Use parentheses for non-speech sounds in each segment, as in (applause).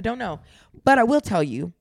I don't know. But I will tell you,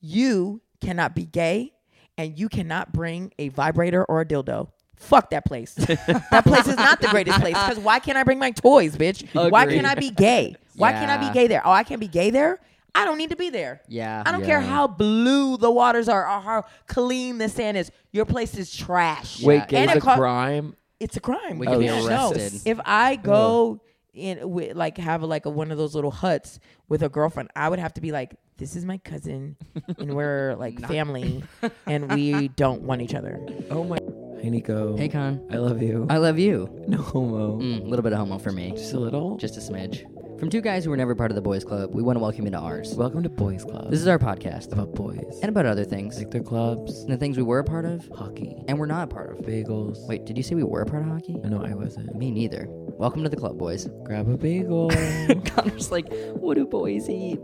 you cannot be gay and you cannot bring a vibrator or a dildo. Fuck that place. (laughs) that place is not the greatest place. Because why can't I bring my toys, bitch? Why Agreed. can't I be gay? Why can't I Yeah. be gay there? Oh, I can't be gay there? I don't need to be there. Yeah. I don't care Yeah. how blue the waters are or how clean the sand is. Your place is trash. Wait, Yeah. gay's And it a co- crime? It's a crime. We could be Yeah, no. arrested. If I go in with like have like a, one of those little huts with a girlfriend, I would have to be like, "This is my cousin, (laughs) and we're like family, (laughs) and we don't want each other." Oh my. Hey, Nico. Hey, Con. I love you. I love you. no homo. A little bit of homo for me. Just a little. Just a smidge. From two guys who were never part of the boys' club, we want to welcome you to ours. Welcome to Boys Club. This is our podcast about boys. and about other things, like their clubs, and the things we were a part of hockey, and we're not a part of. bagels. Wait, did you say we were a part of hockey? No, I wasn't. Me neither. Welcome to the club, boys. Grab a bagel. (laughs) Connor's like, what do boys eat?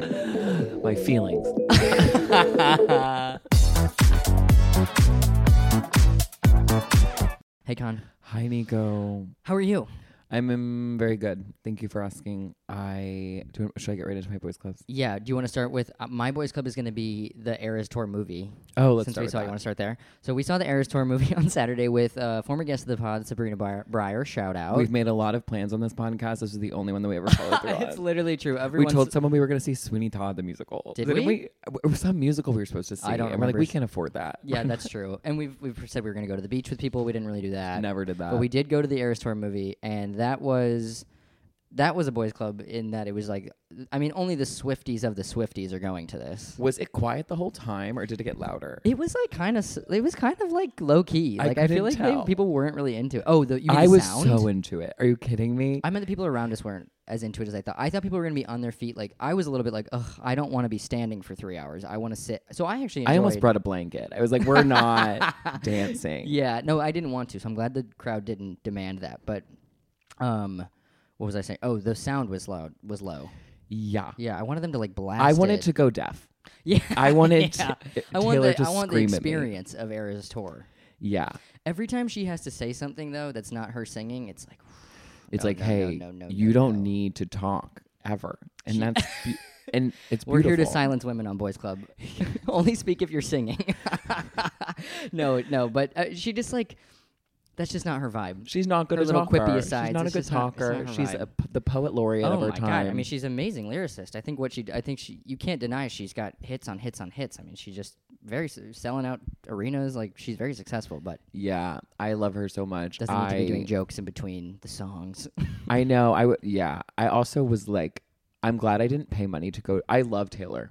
(laughs) my feelings. (laughs) Hey, Con. Hi, Nico. How are you? I'm um, very good. Thank you for asking. I do, should I get right into my boys clubs? Yeah. Do you want to start with uh, my boys' club? Is going to be the Eras Tour movie. Oh, let's Since start we saw, that. you want to start there. So we saw the Eras Tour movie (laughs) on Saturday with uh, former guest of the pod, Sabrina Breyer. Shout out. We've made a lot of plans on this podcast. This is the only one that we ever followed (laughs) through it's on. literally true. We Everyone's told someone we were going to see Sweeney Todd the musical. Did Didn't we? It was some musical we were supposed to see. I don't and we're like, we can't afford that. Yeah, (laughs) that's true. And we've we've said we were going to go to the beach with people. We didn't really do that. Never did that. But we did go to the Eras Tour movie, and that was that was a boys' club in that it was like, I mean, only the Swifties of the Swifties are going to this. was it quiet the whole time, or did it get louder? It was like kind of, it was kind of like low key. I Like I, feel like they, tell. people weren't really into it. Oh, the you mean I the was sound? so into it. Are you kidding me? I meant the people around us weren't as into it as I thought. I thought people were going to be on their feet. Like I was a little bit like, ugh, I don't want to be standing for three hours. I want to sit. So I actually, I almost enjoyed- brought a blanket. I was like, we're not (laughs) dancing. Yeah, no, I didn't want to. So I'm glad the crowd didn't demand that. But, um, what was I saying? Oh, the sound was loud, was low. Yeah. Yeah, I wanted them to like blast. I wanted it. to go deaf. (laughs) Yeah, I wanted (laughs) yeah. t- I want Taylor the, to I want the scream at me. experience of Era's tour. Yeah. Every time she has to say something though that's not her singing, it's like (sighs) It's No, like, no, hey, no, no, no, you don't need to talk ever. And that's be- (laughs) and it's we're here to silence women on Boys Club. Only speak if you're singing. no, no, but uh, she just like that's just not her vibe. She's not good Her at little talker. quippy She's not a good just not- talker. She's a the poet laureate oh of her my time. god! I mean, she's an amazing lyricist. I think what she, I think she, you can't deny she's got hits on hits on hits. I mean, she's just very selling out arenas. Like she's very successful, but yeah, I love her so much. doesn't I, need to be doing jokes in between the songs. (laughs) I know. I w- yeah. I also was like, I'm glad I didn't pay money to go. I love Taylor.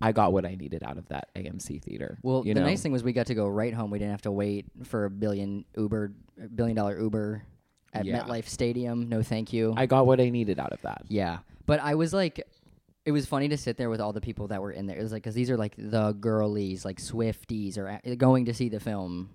I got what I needed out of that AMC theater. Well, the know? nice thing was we got to go right home. We didn't have to wait for a billion Uber, billion dollar Uber at Yeah. MetLife Stadium. No, thank you. I got what I needed out of that. yeah, but I was like, it was funny to sit there with all the people that were in there. It was like because these are like the girlies, like Swifties, are going to see the film.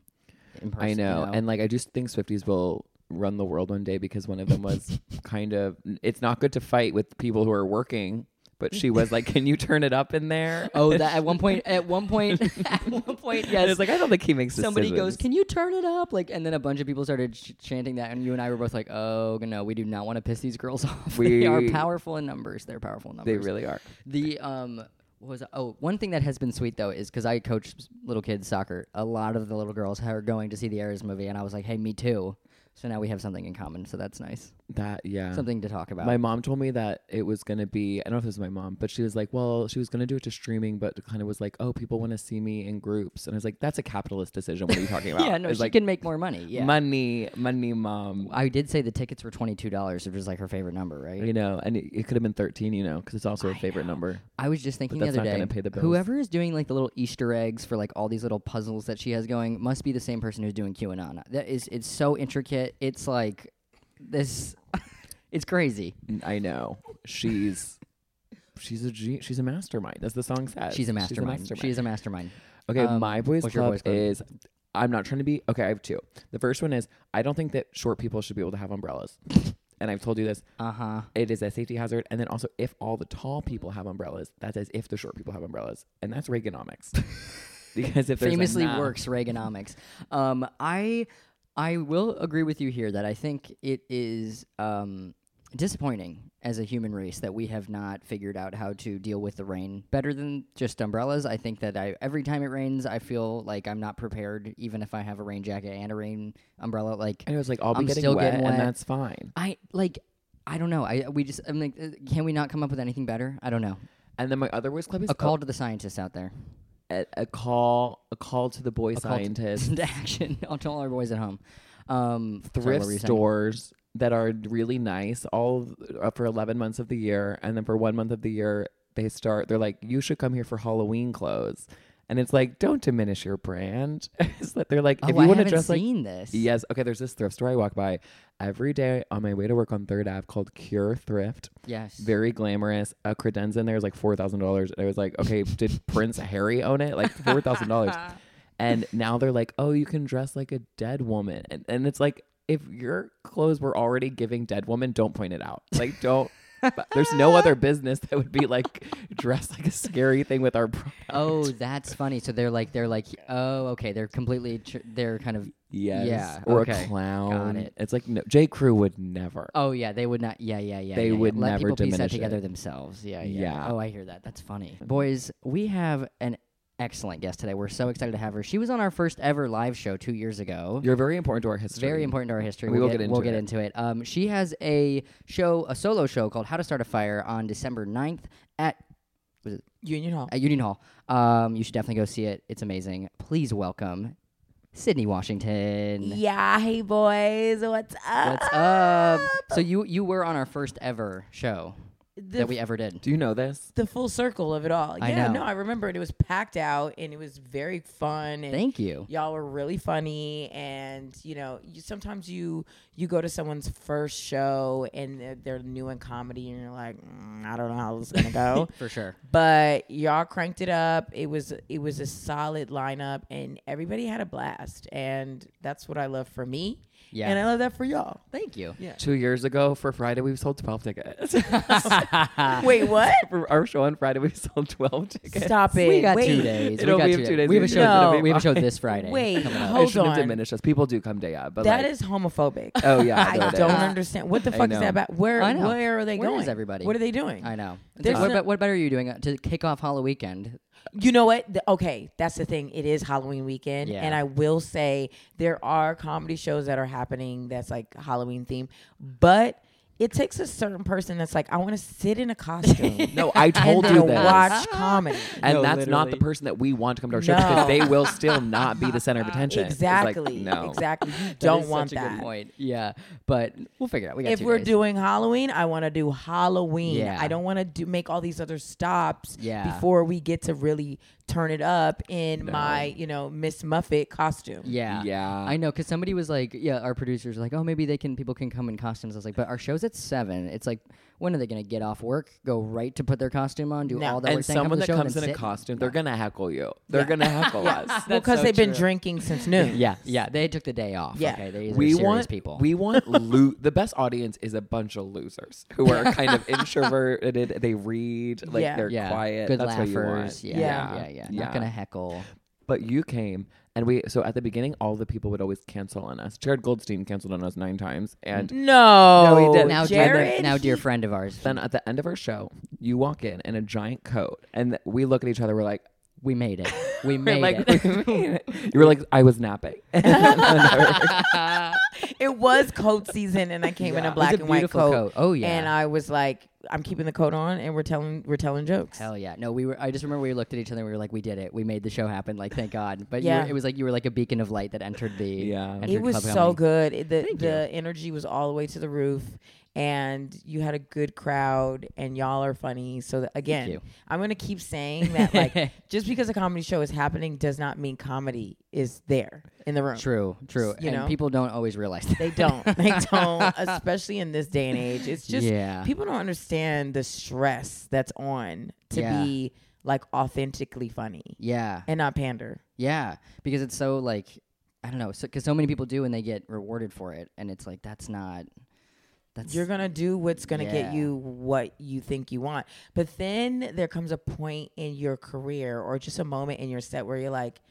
In person, I you know. And like, I just think Swifties will run the world one day because one of them was (laughs) kind of. It's not good to fight with people who are working, but she was like, "Can you turn it up in there?" (laughs) oh, that at one point, (laughs) at one point, at one (laughs) point, yes. It's like I don't think he makes Somebody goes, "Can you turn it up?" Like, and then a bunch of people started ch- chanting that, and you and I were both like, "Oh no, we do not want to piss these girls off. they are powerful in numbers. They're powerful in numbers. They really are. The um, what was oh one thing that has been sweet though is because I coach little kids soccer. A lot of the little girls are going to see the Eras movie, and I was like, "Hey, me too." So now we have something in common. So that's nice. That yeah. Something to talk about. My mom told me that it was gonna be. I don't know if this was my mom, but she was like, "Well, she was gonna do it to streaming, but kind of was like, oh, people want to see me in groups." And I was like, "That's a capitalist decision. What are you talking (laughs) about?" yeah, no, she like can make more money. Yeah. money, money, mom. I did say the tickets were twenty two dollars, which was like her favorite number, right? You know, and it, it could have been thirteen. You know, because it's also a favorite number. I was just thinking the other day, pay the bills. whoever is doing like the little Easter eggs for like all these little puzzles that she has going must be the same person who's doing QAnon. That is, it's so intricate. It's like this, it's crazy. I know she's she's a ge- she's a mastermind, as the song says. She's a mastermind. She is a mastermind. Okay, Um, my boys what's your club, boys club? is. I'm not trying to be okay. I have two. The first one is I don't think that short people should be able to have umbrellas, and I've told you this. Uh huh. It is a safety hazard, and then also if all the tall people have umbrellas, that's as if the short people have umbrellas, and that's Reaganomics. (laughs) because if there's Famously enough- works Reaganomics. Um, I I will agree with you here that I think it is um disappointing as a human race that we have not figured out how to deal with the rain better than just umbrellas. I think that I every time it rains, I feel like I'm not prepared, even if I have a rain jacket and a rain umbrella. Like And it was like, I'll be I'm getting still wet, getting wet. and that's fine. I like. I don't know. I we just I'm like, uh, can we not come up with anything better? I don't know. And then my other voice club is A call to the scientists out there. A, a call, a call to the boy call to- scientists. (laughs) (laughs) to action. I'll tell our boys at home. Um, thrift saying? stores that are really nice all uh, for 11 months of the year and then for one month of the year they start they're like you should come here for halloween clothes and it's like don't diminish your brand (laughs) like- they're like Oh, if you want to dress like seen this. yes okay there's this thrift store i walk by every day on my way to work on third ave called cure thrift Yes. very glamorous a credenza in there is like $4000 and i was like okay (laughs) did prince harry own it like $4000 (laughs) and now they're like, oh, you can dress like a dead woman. And, and it's like, if your clothes were already giving dead woman, don't point it out. Like, don't. There's no other business that would be like dressed like a scary thing with our oh, product. Oh, that's funny. So they're like they're like oh okay they're completely tr- they're kind of yes, yeah, or okay. a clown. Got it. It's like no, J. Crew would never. oh yeah they would not yeah yeah yeah They yeah, yeah. would let never people piece that diminish together it. themselves yeah, yeah Yeah. oh I hear that that's funny boys we have an excellent guest today we're so excited to have her she was on our first ever live show two years ago You're very important to our history. very important to our history. We we'll will get, get we'll into get it. into it. Um, she has a show, a solo show called How to Start a Fire on December 9th at Union Hall. at Union Hall. Um, you should definitely go see it. It's amazing. Please welcome Sydnee Washington. Yeah, hey boys, what's up? What's up? So you you were on our first ever show The, that we ever did. Do you know this? the full circle of it all. I yeah, know. no, I remember it. It was packed out and it was very fun. And Thank you. y'all were really funny and you know you sometimes you you go to someone's first show and they're, they're new in comedy and you're like mm, i don't know how this is gonna go (laughs) For sure. but y'all cranked it up it was it was a solid lineup and everybody had a blast and that's what i love for me Yeah. and i love that for y'all Thank you. yeah Two years ago for Friday, we sold 12 tickets. (laughs) (laughs) (laughs) wait what for our show on Friday, we sold 12 tickets. stop it we got wait two days. It'll we got be two, two days. We have a show. should- it'll we have a show this (laughs) Friday. Wait, hold it shouldn't on. diminish us. People do come day up, but That like, is homophobic (laughs) oh yeah, I no, don't is. understand. What the fuck is that about? Where where are they Where going? is everybody? What are they doing? I know. What, no- what better are you doing uh, to kick off Halloween weekend? You know what? The- okay, that's the thing. It is Halloween weekend, Yeah. and I will say there are comedy shows that are happening that's like Halloween theme, but it takes a certain person that's like, I want to sit in a costume. (laughs) No, I told and you that. watch uh-huh. comedy. And No, that's not the person that we want to come to our show No. because they will still not be the center of (laughs) attention. It's like, Exactly. no. Exactly. You don't want such a good that. point. Yeah, but we'll figure it out. We got If two we're days. doing Halloween, I want to do Halloween. Yeah. I don't want to do make all these other stops Yeah. before we get to really turn it up in No. my, you know, Miss Muffet costume. Yeah. Yeah. I know, because somebody was like, yeah, our producers were like, oh, maybe they can, people can come in costumes. I was like, but our show's at seven. It's like, when are they going to get off work, go right to put their costume on, do No. all that work, and then someone that show, comes in then a costume, they're gonna heckle you. They're Yeah. gonna heckle (laughs) us. Well, because so they've been drinking since noon. Yeah, yeah. They took the day off. Yeah. Okay, these we are serious want people. we want (laughs) lo- the best audience is a bunch of losers who are kind of introverted. They read like Yeah. they're yeah. quiet. Good That's what you laughers. want. Yeah, Yeah. yeah, yeah, Yeah. Not going to heckle. But you came and we so at the beginning all the people would always cancel on us. Jared Goldstein canceled on us nine times. And No, No, he didn't. Now, dear, Jared, now, dear friend of ours, then at the end of our show, you walk in in a giant coat and we look at each other, we're like we made it. We (laughs) made like, it. "We made it." (laughs) You were like, I was napping. (laughs) it was coat season, and I came in a black a and white coat. coat. Oh yeah. And I was like, I'm keeping the coat on, and we're telling we're telling jokes. Hell yeah! No, we were. I just remember we looked at each other. and We were like, "We did it. We made the show happen. Like, thank God." But you Yeah. were, it was like you were like a beacon of light that entered the. Yeah. entered it was Club so Comedy. good. It- the Thank the energy was all the way to the roof, and you had a good crowd, and y'all are funny. So that, again. I'm gonna keep saying that like (laughs) just because a comedy show is happening does not mean comedy is there in the room. True, true. You and know? people don't always realize that. They don't. They (laughs) don't. Especially in this day and age, it's just yeah. people don't understand the stress that's on to Yeah. be like authentically funny yeah. and not pander. Yeah. Because it's so like I don't know. Because so, many people do and they get rewarded for it, and it's like that's not. That's You're gonna do what's gonna Yeah. get you what you think you want. But then there comes a point in your career or just a moment in your set where you're like,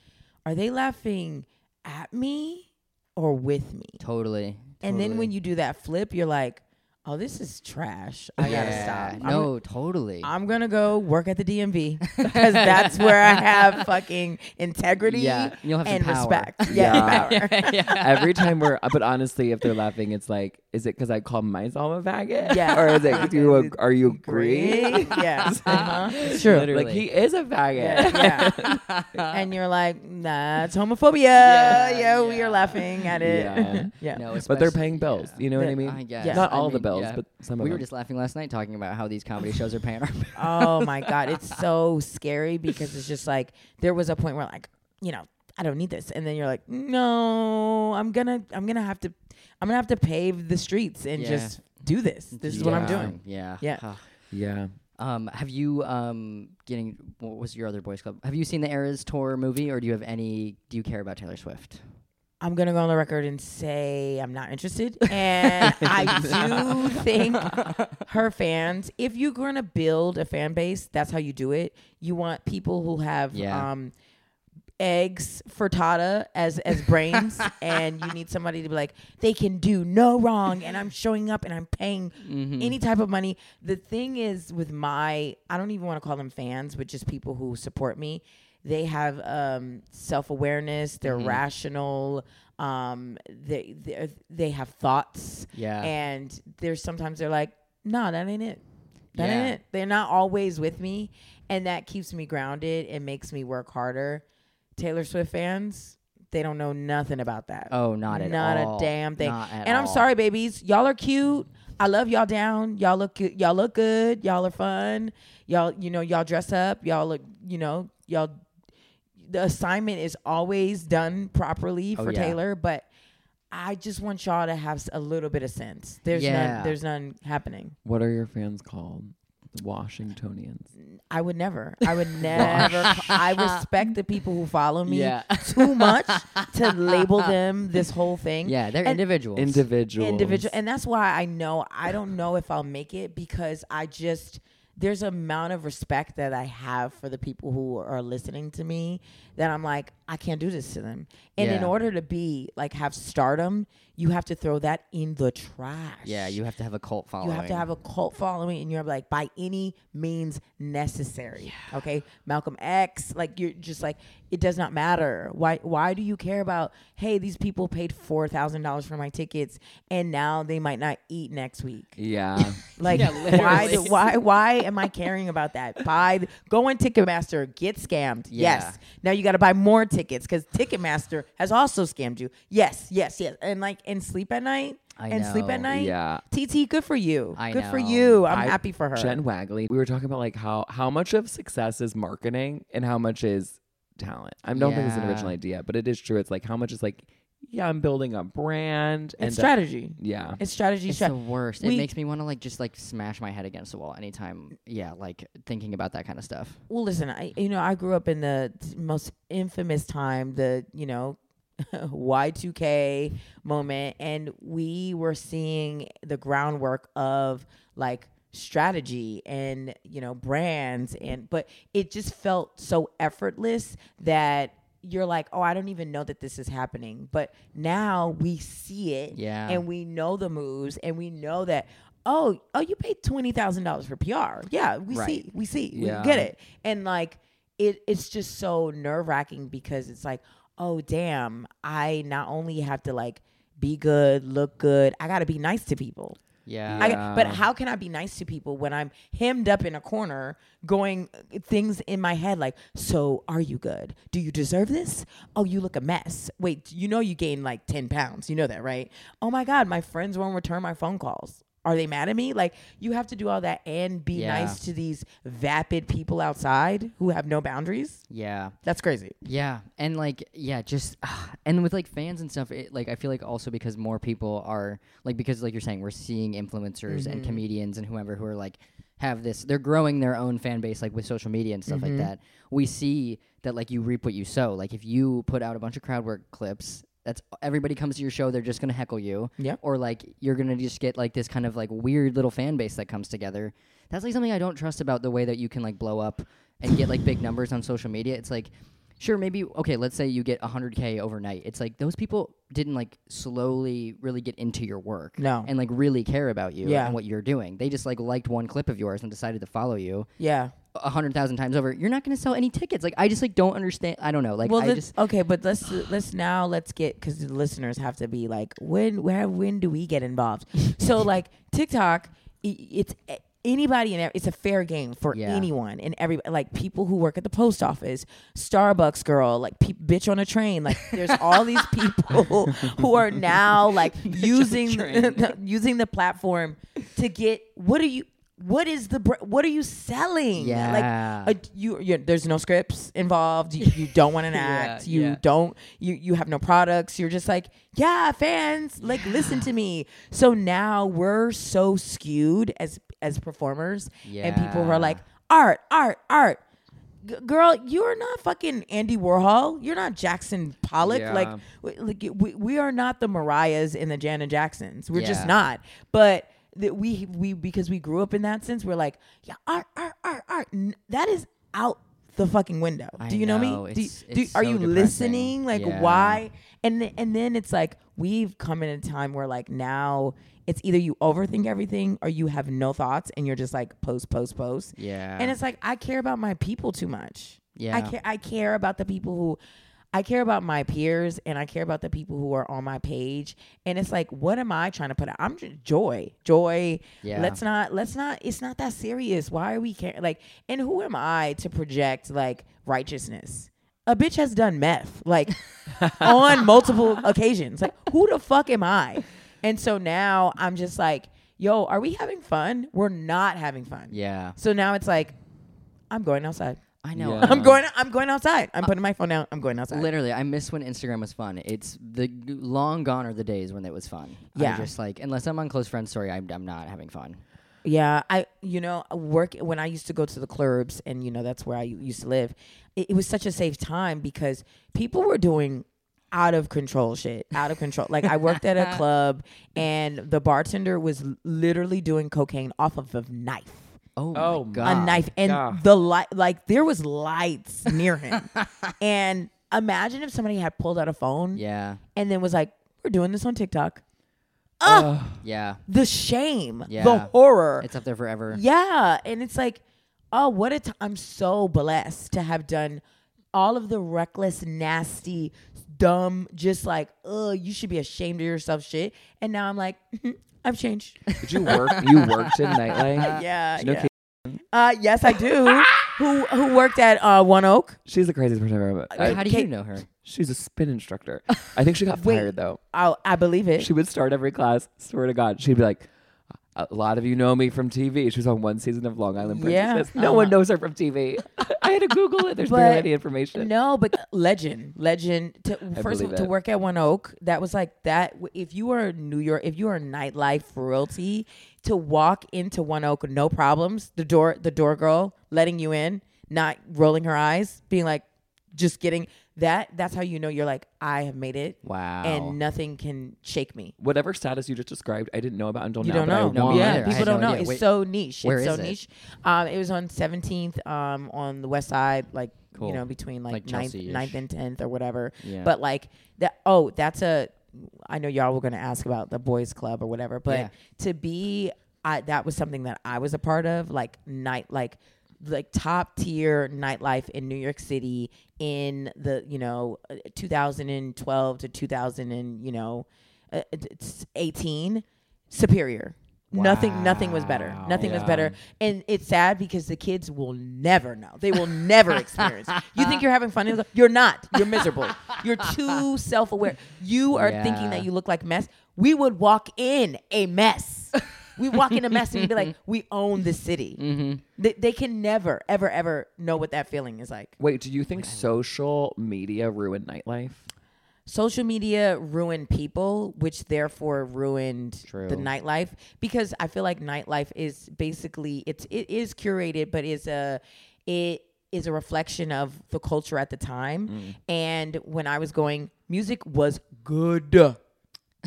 are they laughing at me or with me? totally. And then when you do that flip, you're like, oh, this is trash. I gotta stop. I'm- No, totally. I'm gonna go work at the DMV (laughs) because that's where I have fucking integrity Yeah, you'll have and power. respect. (laughs) Yeah. Yeah, power. (laughs) Every time we're, but honestly, if they're laughing, it's like, is it because I call myself a faggot? Yeah. or is it 'cause you? Are you agree? Agree? yeah, uh-huh. it's true. Literally. Like he is a faggot. Yeah, yeah. and you're like, that's homophobia. Yeah, Yeah, we are laughing at it. Yeah. yeah. no, But they're paying bills. yeah. You know what I mean? I guess. Yeah. Not I all the mean, bills, yeah. but some of we were just laughing last night talking about how these comedy shows are paying our bills. (laughs) oh my (laughs) god, it's so scary because it's just like there was a point where like, you know, I don't need this, and then you're like, no, I'm gonna, I'm gonna have to, I'm gonna have to pave the streets and Yeah. just do this. This is what I'm doing. Yeah. Yeah. Huh. yeah. Um, have you um getting what was your other boys club? Have you seen the Eras tour movie, or do you have any? Do you care about Taylor Swift? I'm gonna go on the record and say I'm not interested, and I do (laughs) think her fans. If you're gonna build a fan base, that's how you do it. You want people who have Yeah. um, eggs frittata as as brains, (laughs) and you need somebody to be like they can do no wrong, and I'm showing up and I'm paying Mm-hmm. any type of money. The thing is with my, I don't even want to call them fans, but just people who support me. They have um, self awareness. They're Mhm. rational. Um, they they they have thoughts, Yeah. and there's sometimes they're like, no, that ain't it. That Yeah. ain't it. They're not always with me, and that keeps me grounded. It makes me work harder. Taylor Swift fans, they don't know nothing about that. oh, not at not all. Not a damn thing. And I'm all. sorry, babies. Y'all are cute. I love y'all down. Y'all look good. Y'all look good. Y'all are fun. Y'all, you know, y'all dress up. Y'all look, you know, y'all. The assignment is always done properly Oh, for yeah. Taylor, but I just want y'all to have a little bit of sense. There's Yeah. none. There's none happening. What are your fans called? The Washingtonians. I would never. I would (laughs) never. I respect the people who follow me Yeah. too much to label (laughs) them this whole thing. Yeah, they're And- individuals. Individuals. individual and that's why i know i don't know if i'll make it because i just there's an amount of respect that i have for the people who are listening to me that i'm like i can't do this to them. And in order to be like have stardom you have to throw that in the trash. Yeah, you have to have a cult following. you have to have a cult following and you're like by any means necessary okay? Malcolm x like you're just like it does not matter. Why why do you care about hey these people paid $4000 for my tickets and now they might not eat next week? Yeah. (laughs) like Yeah, why do, why why am i caring about that? Buy the- go on ticketmaster get scammed. Yeah. yes. Now you got to buy more tickets because ticketmaster has also scammed you. Yes yes yes. And like and sleep at night I and sleep at night yeah. TT, good for you. I good for you. I'm I- happy for her. Jen Wagley. We were talking about like how how much of success is marketing and how much is talent. I don't think it's an original idea, but it is true. It's like how much is like, yeah, I'm building a brand and it's uh, strategy. yeah. It's strategy. It's stra- the worst. we- it makes me want to like just like smash my head against the wall anytime. Yeah, like thinking about that kind of stuff. well, listen, I you know I grew up in the most infamous time, the you know Y2K moment, and we were seeing the groundwork of like strategy and you know brands and but it just felt so effortless that you're like oh i don't even know that this is happening but now we see it Yeah. and we know the moves and we know that oh oh you paid $20000 for pr yeah we Right. see we see Yeah. we get it and like it it's just so nerve-wracking because it's like oh damn i not only have to like be good look good i gotta be nice to people Yeah. I, but how can I be nice to people when I'm hemmed up in a corner, going uh, things in my head like, "So are you good? Do you deserve this? Oh, you look a mess. Wait, you know you gained like ten pounds. You know that, right? Oh my God, my friends won't return my phone calls. Are they mad at me? Like you have to do all that and be Yeah. nice to these vapid people outside who have no boundaries. yeah. That's crazy. Yeah, and like yeah, just (sighs) and with like fans and stuff, it, like I feel like also because more people are like because like you're saying we're seeing influencers and Mhm. comedians and whoever who are like have this they're growing their own fan base like with social media and stuff Mhm. like that. We see that like you reap what you sow. Like if you put out a bunch of crowd work clips, that's everybody comes to your show, they're just gonna heckle you. Yep. Or like you're gonna just get like this kind of like weird little fan base that comes together. That's like something I don't trust about the way that you can like blow up and get like big (laughs) numbers on social media. It's like Sure, maybe okay. Let's say you get 100k overnight. It's like those people didn't like slowly really get into your work, No. and like really care about you Yeah. and what you're doing. They just like liked one clip of yours and decided to follow you Yeah. A hundred thousand times over. You're not going to sell any tickets. Like I just like don't understand. I don't know. Like well, I just okay, but let's let's now let's get because the listeners have to be like, when where when do we get involved? (laughs) so like TikTok, it's anybody and it's a fair game for Yeah. anyone and everybody like people who work at the post office, Starbucks girl, like pe- bitch on a train. Like there's all these (laughs) people who are now like using (laughs) the, using the platform to get what are you. What is the br- what are you selling? Yeah. Like uh, you, you there's no scripts involved. You, you don't want an (laughs) Yeah, act. you yeah. don't you you have no products. You're just like, yeah, fans, like listen to me. So now we're so skewed as as performers and people who are like, art, art, art. G- girl, you're not fucking Andy Warhol. You're not Jackson Pollock. Yeah. Like, w- like we, we are not the Mariahs and the Janet Jacksons. We're just not. But that we we because we grew up in that sense, we're like, yeah, art, art, art, art. N- That is out the fucking window. I Do you know, know. me? Do, do, are so you depressing. listening? Like, Yeah. why? And th- and then it's like we've come in a time where like now it's either you overthink everything or you have no thoughts and you're just like post, post, post. yeah. And it's like I care about my people too much. Yeah. I care I care about the people who I care about my peers and I care about the people who are on my page. And it's like, what am I trying to put out? I'm just joy. Joy. Yeah. Let's not let's not it's not that serious. Why are we care like and who am I to project like righteousness? A bitch has done meth, like (laughs) on multiple occasions. Like, who the fuck am I? And so now I'm just like, yo, are we having fun? We're not having fun. yeah. So now it's like, I'm going outside. I know. Yeah. I'm going. I'm going outside. I'm uh, putting my phone out. I'm going outside. Literally, I miss when Instagram was fun. It's the long gone are the days when it was fun. Yeah. I just like unless I'm on close friends story, I'm, I'm not having fun. Yeah, I. You know, work when I used to go to the clubs, and you know that's where I used to live. It, it was such a safe time because people were doing out of control shit, out of control. like I worked at a (laughs) club, and the bartender was literally doing cocaine off of a knife. Oh, Oh, my oh a god. a knife and God. the light like there was lights near him (laughs) and imagine if somebody had pulled out a phone Yeah. and then was like we're doing this on tiktok Ugh. Yeah. the shame Yeah. the horror It's up there forever. yeah and it's like oh what a t- i'm so blessed to have done all of the reckless nasty dumb just like oh you should be ashamed of yourself shit and now i'm like (laughs) i've changed Did you work? You worked in nightlife. (laughs) yeah, Do you know yeah. Uh, yes, I do. who who worked at uh, One Oak? She's the craziest person I've ever met. I- How do Kate- you know her? she's a spin instructor. I think she got (laughs) Wait. fired though. Oh, I believe it. She would start every class. Swear to God, she'd be like, "A lot of you know me from TV." She was on one season of Long Island Yeah. No Uh-huh. one knows her from TV. (laughs) I had to Google it. There's But- barely any information. no, but legend, legend. To, (laughs) first of all, to work at One Oak, that was like that. If you are New York, if you are nightlife royalty, to walk into One Oak, no problems. The door, the door girl letting you in, not rolling her eyes, being like, just getting that. That's how you know you're like, I have made it, Wow. and nothing can shake me. Whatever status you just described, I didn't know about until You now. don't know. No, yeah, either. People don't no know. idea. It's Wait, so niche. where it's so is it? niche. Um, it was on 17th, um, on the west side, like Cool. you know, between like, Like ninth, Chelsea-ish. ninth and tenth or whatever. Yeah. But like that. Oh, that's a. I know y'all were gonna ask about the boys' club or whatever, but Yeah. to be, I that was something that I was a part of, like night, like like top tier nightlife in New York City in the you know uh, 2012 to 2000 and you know uh, it's 18 superior. Nothing nothing was better. Wow. nothing was better. And it's sad because the kids will never know. They will never (laughs) experience. You think you're having fun? You're not. You're miserable. You're too self-aware. You are thinking that you look like mess. We would walk in a mess we walk in a mess and we'd be like (laughs) we own the city Mm-hmm. they, they can never ever ever know what that feeling is like Wait, do you think social media ruined nightlife? social media ruined people, which therefore ruined True. the nightlife. Because I feel like nightlife is basically it's it is curated, but is a it is a reflection of the culture at the time. And when I was going, music was good.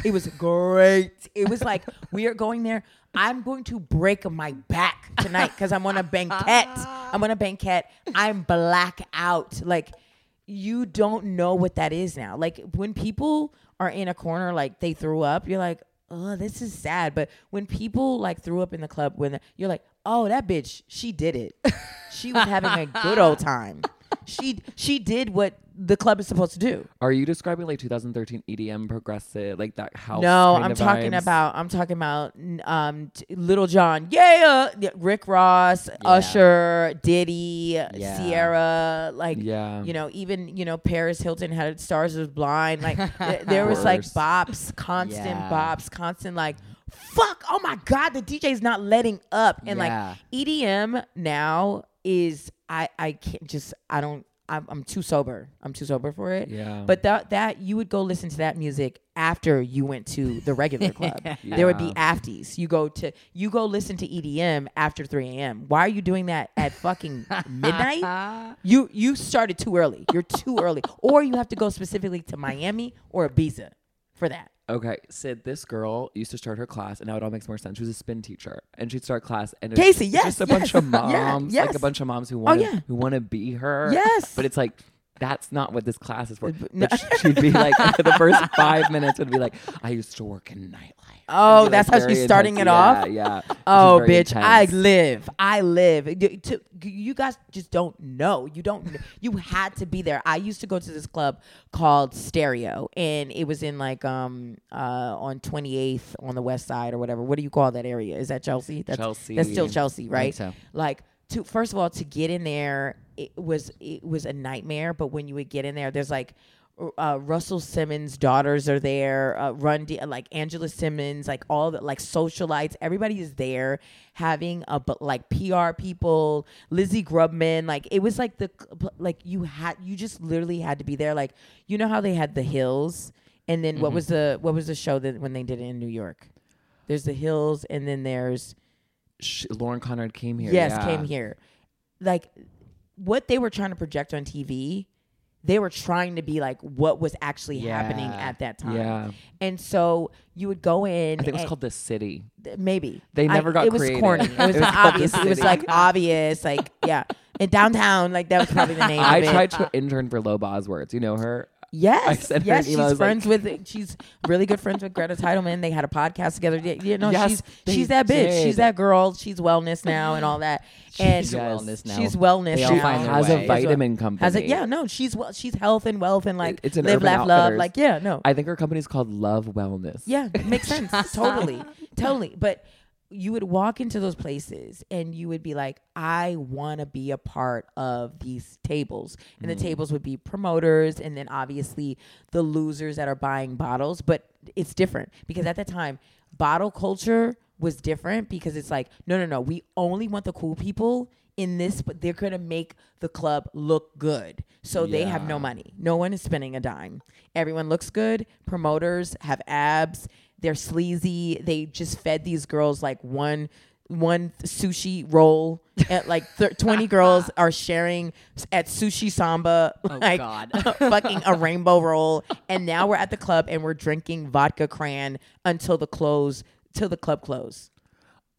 It was great. It was like we are going there. I'm going to break my back tonight because I'm on a banquet. I'm on a banquet. I'm black out. Like you don't know what that is now. Like when people are in a corner, like they threw up, you're like, oh, this is sad. But when people like threw up in the club, when you're like, oh, that bitch, she did it. she was having a good old (laughs) time. She she did what the club is supposed to do. Are you describing like 2013 EDM progressive, like that house? No, I'm talking vibes? about I'm talking about um t- Lil Jon, yeah, yeah, Rick Ross, Usher, Diddy, Yeah. Ciara, like Yeah. you know, even you know Paris Hilton had Stars is Blind, like (laughs) th- there was like bops, constant Yeah. bops, constant like fuck, oh my god, the DJ's not letting up, and Yeah. like EDM now is I I can't just I don't I'm, I'm too sober. I'm too sober for it. Yeah. But that that you would go listen to that music after you went to the regular (laughs) club. There would be afties. You go to you go listen to EDM after 3 a.m. Why are you doing that at fucking midnight? (laughs) You you started too early. You're too early. Or you have to go specifically to Miami or Ibiza for that. Okay, Syd, this girl used to start her class, and now it all makes more sense. She was a spin teacher, and she'd start class, and it's Casey, yes, just a bunch of (laughs) yes, yeah, moms, like a bunch of moms who oh, want to yeah. who want to be her. Yes. but it's like that's not what this class is for. no. But sh- she'd be like, (laughs) the first five minutes would be like, I used to work in nightlife. Oh, that's how she's starting intense. it off? Yeah, yeah. Oh, bitch! I live. I live. You guys just don't know. You don't. You had to be there. I used to go to this club called Stereo, and it was in like um uh on 28th on the west side or whatever. What do you call that area? Is that Chelsea? That's, Chelsea. That's still Chelsea, right? so. Like to first of all to get in there, it was it was a nightmare. But when you would get in there, there's like uh, Russell Simmons' daughters are there. Uh, Run D- like Angela Simmons, like all the like socialites. Everybody is there having a but like PR people, Lizzie Grubman. Like it was like the like you had you just literally had to be there. Like you know how they had the Hills, and then what was the what was the show that when they did it in New York? There's the Hills, and then there's Sh- Lauren Conrad came here. yes yeah. came here like what they were trying to project on tv they were trying to be like what was actually happening at that time. Yeah, and so you would go in I think it was called the city. th- maybe. They I- never got it was corny. It was, (laughs) It was obvious. It was like obvious like yeah. In downtown like that was probably the (laughs) name I of it. tried to intern for Lo Bosworth. You know her? I Yes, sent her an yes, email, I she's was like- friends with. She's really good friends with Greta Titelman. They had a podcast together. You know, Yes, she's she's that bitch. did. She's that girl. She's wellness now and all that. and She's Yes. wellness now. She's wellness. They all now. find their has way. a vitamin company. Has it? Yeah, no, she's well. She's health and wealth and like It's an live, Urban laugh, love. Like yeah, no, I think her company's called Love Wellness. yeah, it makes sense. (laughs) totally, totally. But you would walk into those places and you would be like, I want to be a part of these tables. And Mm. the tables would be promoters and then obviously the losers that are buying bottles. But it's different because at that time, bottle culture was different because it's like, no, no, no, we only want the cool people in this, but they're gonna make the club look good. So they have no money. No one is spending a dime. Everyone looks good. Promoters have abs. They're sleazy. They just fed these girls like one one sushi roll. At like thir- (laughs) twenty girls are sharing at sushi samba Oh, (laughs) like God. (laughs) fucking a rainbow roll. And now we're at the club and we're drinking vodka cran until the close till the club close.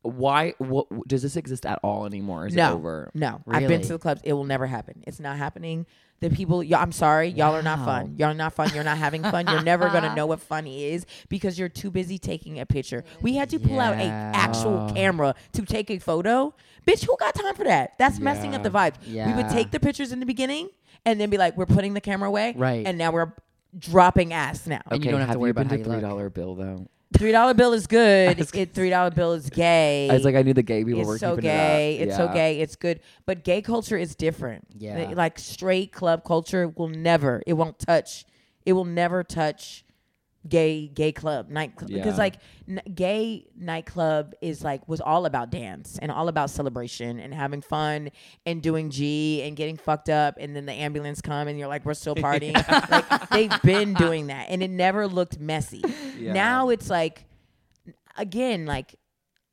Why? What does this exist at all anymore? Is no, it over? no. I've been to the clubs. It will never happen. It's not happening. The people, y- I'm sorry, y'all are not fun. Y'all are not fun. You're not having fun. You're never gonna (laughs) know what fun is because you're too busy taking a picture. We had to pull out a actual camera to take a photo. Bitch, who got time for that? That's messing up the vibe. We would take the pictures in the beginning and then be like, we're putting the camera away, Right. And now we're dropping ass now. And you don't have to worry about you three dollar bill though? Three dollar bill is good. (laughs) was It three dollar bill is gay. I was like, I knew the gay people were so gay. it. It's Yeah. so gay. It's good. But gay culture is different. Yeah. Like straight club culture will never. It won't touch. It will never touch gay gay club night club because Yeah. like n- gay nightclub is like was all about dance and all about celebration and having fun and doing G and getting fucked up and then the ambulance come and you're like we're still partying (laughs) like they've been doing that and it never looked messy Yeah. now it's like again like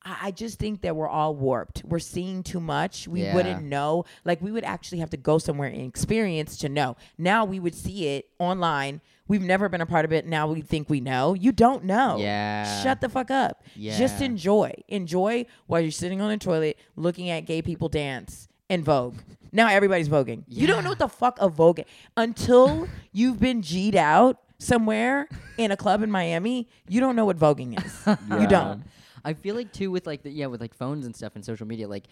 I I just think that we're all warped. We're seeing too much. We Yeah. wouldn't know. Like we would actually have to go somewhere and experience to know. Now we would see it online. We've never been a part of it. Now we think we know. You don't know. Yeah. Shut the fuck up. Yeah. Just enjoy. Enjoy while you're sitting on the toilet looking at gay people dance and Vogue. Now everybody's voguing. Yeah. You don't know what the fuck a vogue until (laughs) you've been G'd out somewhere in a club in Miami. You don't know what voguing is. (laughs) You don't. I feel like too with like the, yeah with like phones and stuff and social media like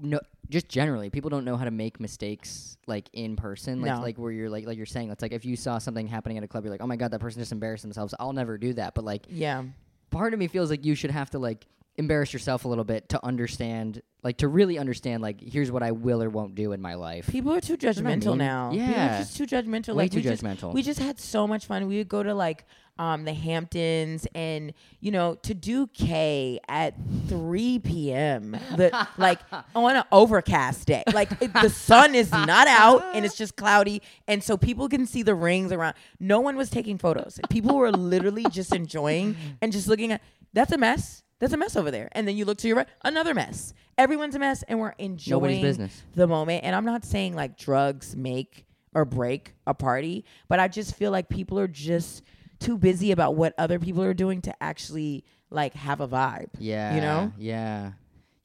no just generally people don't know how to make mistakes like in person like No. like where you're like like you're saying it's like if you saw something happening at a club you're like oh my god that person just embarrassed themselves I'll never do that but like Yeah. part of me feels like you should have to like embarrass yourself a little bit to understand like to really understand like here's what I will or won't do in my life People are too what I judgmental mean? now. People are Yeah. just too judgmental. Way like too we just, judgmental. we just had so much fun. We would go to like um the Hamptons and you know to do K at 3 p.m. The (laughs) like on an overcast day. Like it, the sun is not out and it's just cloudy and so people can see the rings around. No one was taking photos. People were literally just enjoying and just looking at that's a mess. That's a mess over there. And then you look to your right, another mess. Everyone's a mess and we're enjoying business. the moment. And I'm not saying like drugs make or break a party, but I just feel like people are just too busy about what other people are doing to actually like have a vibe. yeah You know? yeah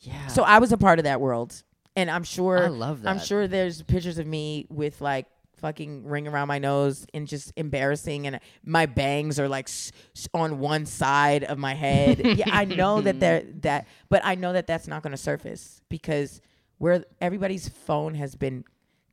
yeah So I was a part of that world. And I'm sure I love I'm that. sure there's pictures of me with like fucking ring around my nose and just embarrassing and my bangs are like s- s- on one side of my head. yeah, I know that (laughs) they're that but I know that that's not going to surface because where everybody's phone has been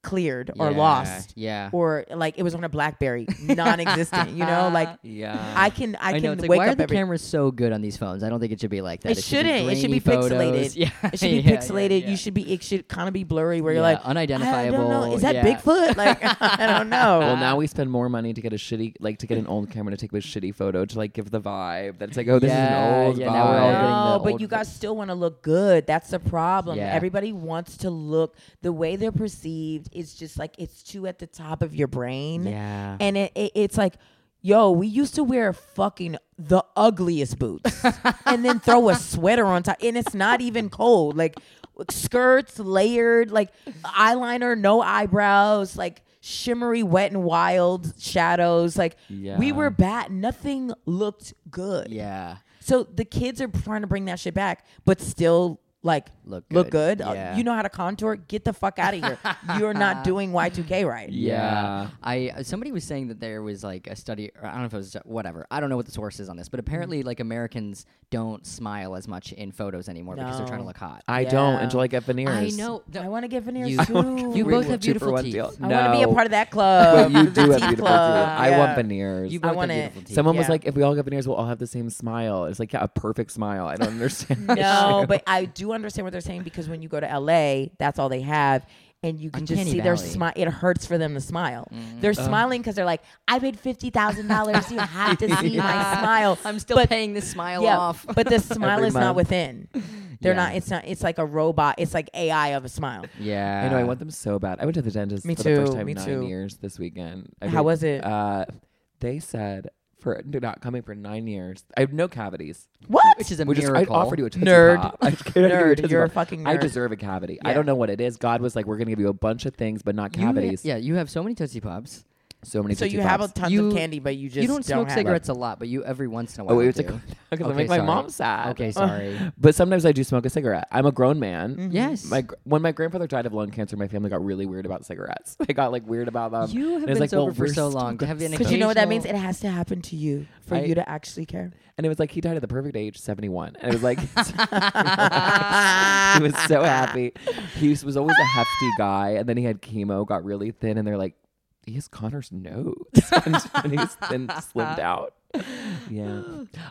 cleared or Yeah, lost yeah or like it was on a blackberry non-existent you know like (laughs) Yeah. I can I, I, can know. It's like, wake why are the every cameras so good on these phones? I don't think it should be like that. It shouldn't. It should be grainy photos. pixelated. (laughs) Yeah, It should be yeah, yeah, pixelated. yeah. You should be. It should kind of be blurry, where you're like unidentifiable. I don't know. Is that yeah. Bigfoot? (laughs) Like I don't know. well, now we spend more money to get a shitty, like to get an old camera to take a shitty photo to like give the vibe that it's like, oh, this Yeah, is an old yeah, vibe. now we're all getting no, the but you guys still want to look good. That's the problem. Everybody wants to look the way they're perceived. Is just like it's too at the top of your brain. Yeah. and it, it it's like. Yo, we used to wear fucking the ugliest boots (laughs) and then throw a sweater on top. And it's not even cold. Like skirts layered, like eyeliner, no eyebrows, like shimmery, wet and wild shadows. Like we were bad. Nothing looked good. yeah. So the kids are trying to bring that shit back, but still like Look look good. good. Uh, you know how to contour? Get the fuck out of here. (laughs) You're not doing Y2K right. Yeah. I uh, somebody was saying that there was like a study. Or I don't know if it was whatever. I don't know what the source is on this, but apparently like Americans don't smile as much in photos anymore because they're trying to look hot. I don't Yeah. until I get veneers. I know. I want to get veneers You- too. (laughs) You both have beautiful one teeth. deal. I want to be a part of that club. But you do have teeth beautiful club. teeth. I Yeah. want veneers. You I want have it. beautiful teeth. Someone was like, if we all get veneers, we'll all have the same smile. It's like, yeah, a perfect smile. I don't (laughs) understand. No, but I do understand what they're saying because when you go to LA, that's all they have. And you can just Uncanny see their Valley. smile. It hurts for them to smile. They're smiling because they're like, I paid fifty thousand dollars. You have to see my (laughs) smile. I'm still But- paying this smile yeah, off. but the (laughs) smile Every is not month. within. They're Yeah. not. It's not. It's like a robot. It's like AI of a smile. yeah. I know. I want them so bad. I went to the dentist Me for the first too, time me in nine too. years this weekend. I How paid- was it? Uh, they said for not coming for nine years, I have no cavities. What? Which is a Which is, I offered you a Tootsie Nerd. Pop. I (laughs) gave you Nerd. You're a Pop. fucking I deserve a cavity. I don't know what it is. God was like, we're gonna give you a bunch of things, but not You cavities. yeah, you have so many Tootsie Pops. So many. so Tootsie you have a Pops. tons You- of candy, but you just you don't smoke have it. cigarettes a lot, but you every once in a while Oh, wait, it's do. a because I Okay, (laughs) make my sorry. mom sad. Okay, (laughs) sorry. But sometimes I do smoke a cigarette. I'm a grown man. Mhm. yes. My gr- when my grandfather died of lung cancer, my family got really weird about cigarettes. (laughs) They got like weird about them. you have and it's been like, sober well, for we're so still long. gonna Have you an Because you know what that means? occasional- It has to happen to you for I- you to actually care. And it was like he died at the perfect age, 71. And it was like he was so happy. He was- was always a hefty guy, and then he had chemo, got really thin, and they're like, he has Connor's nose, (laughs) and, and he's thin, slimmed out. Yeah,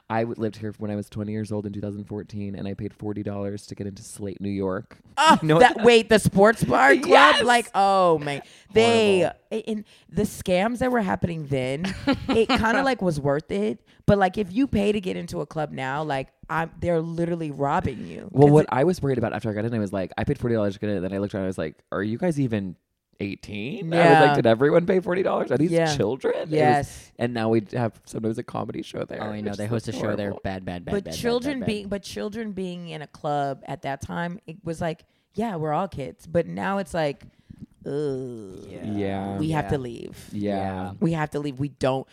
I w- lived here when I was 20 years old in 2014, and I paid forty dollars to get into Slate, New York. Oh, You know that that- wait, the sports bar (laughs) club, Yes! like oh man, they in the scams that were happening then, it kind of like was worth it. But like if you pay to get into a club now, like I'm, they're literally robbing you. Well, what it- I was worried about after I got in, I was like, I paid forty dollars to get in. Then I looked around, I was like, Are you guys even eighteen? I was Yeah. like, Did everyone pay forty dollars? Are these Yeah. children? It was- yes, and now we have sometimes a comedy show there. Oh, I know. They host a like show there. Bad, bad, bad. but bad, bad, children bad, bad. being but children being in a club at that time, it was like yeah, we're all kids. But now it's like, ugh, Yeah. we have to leave. Yeah. we have to leave. We don't.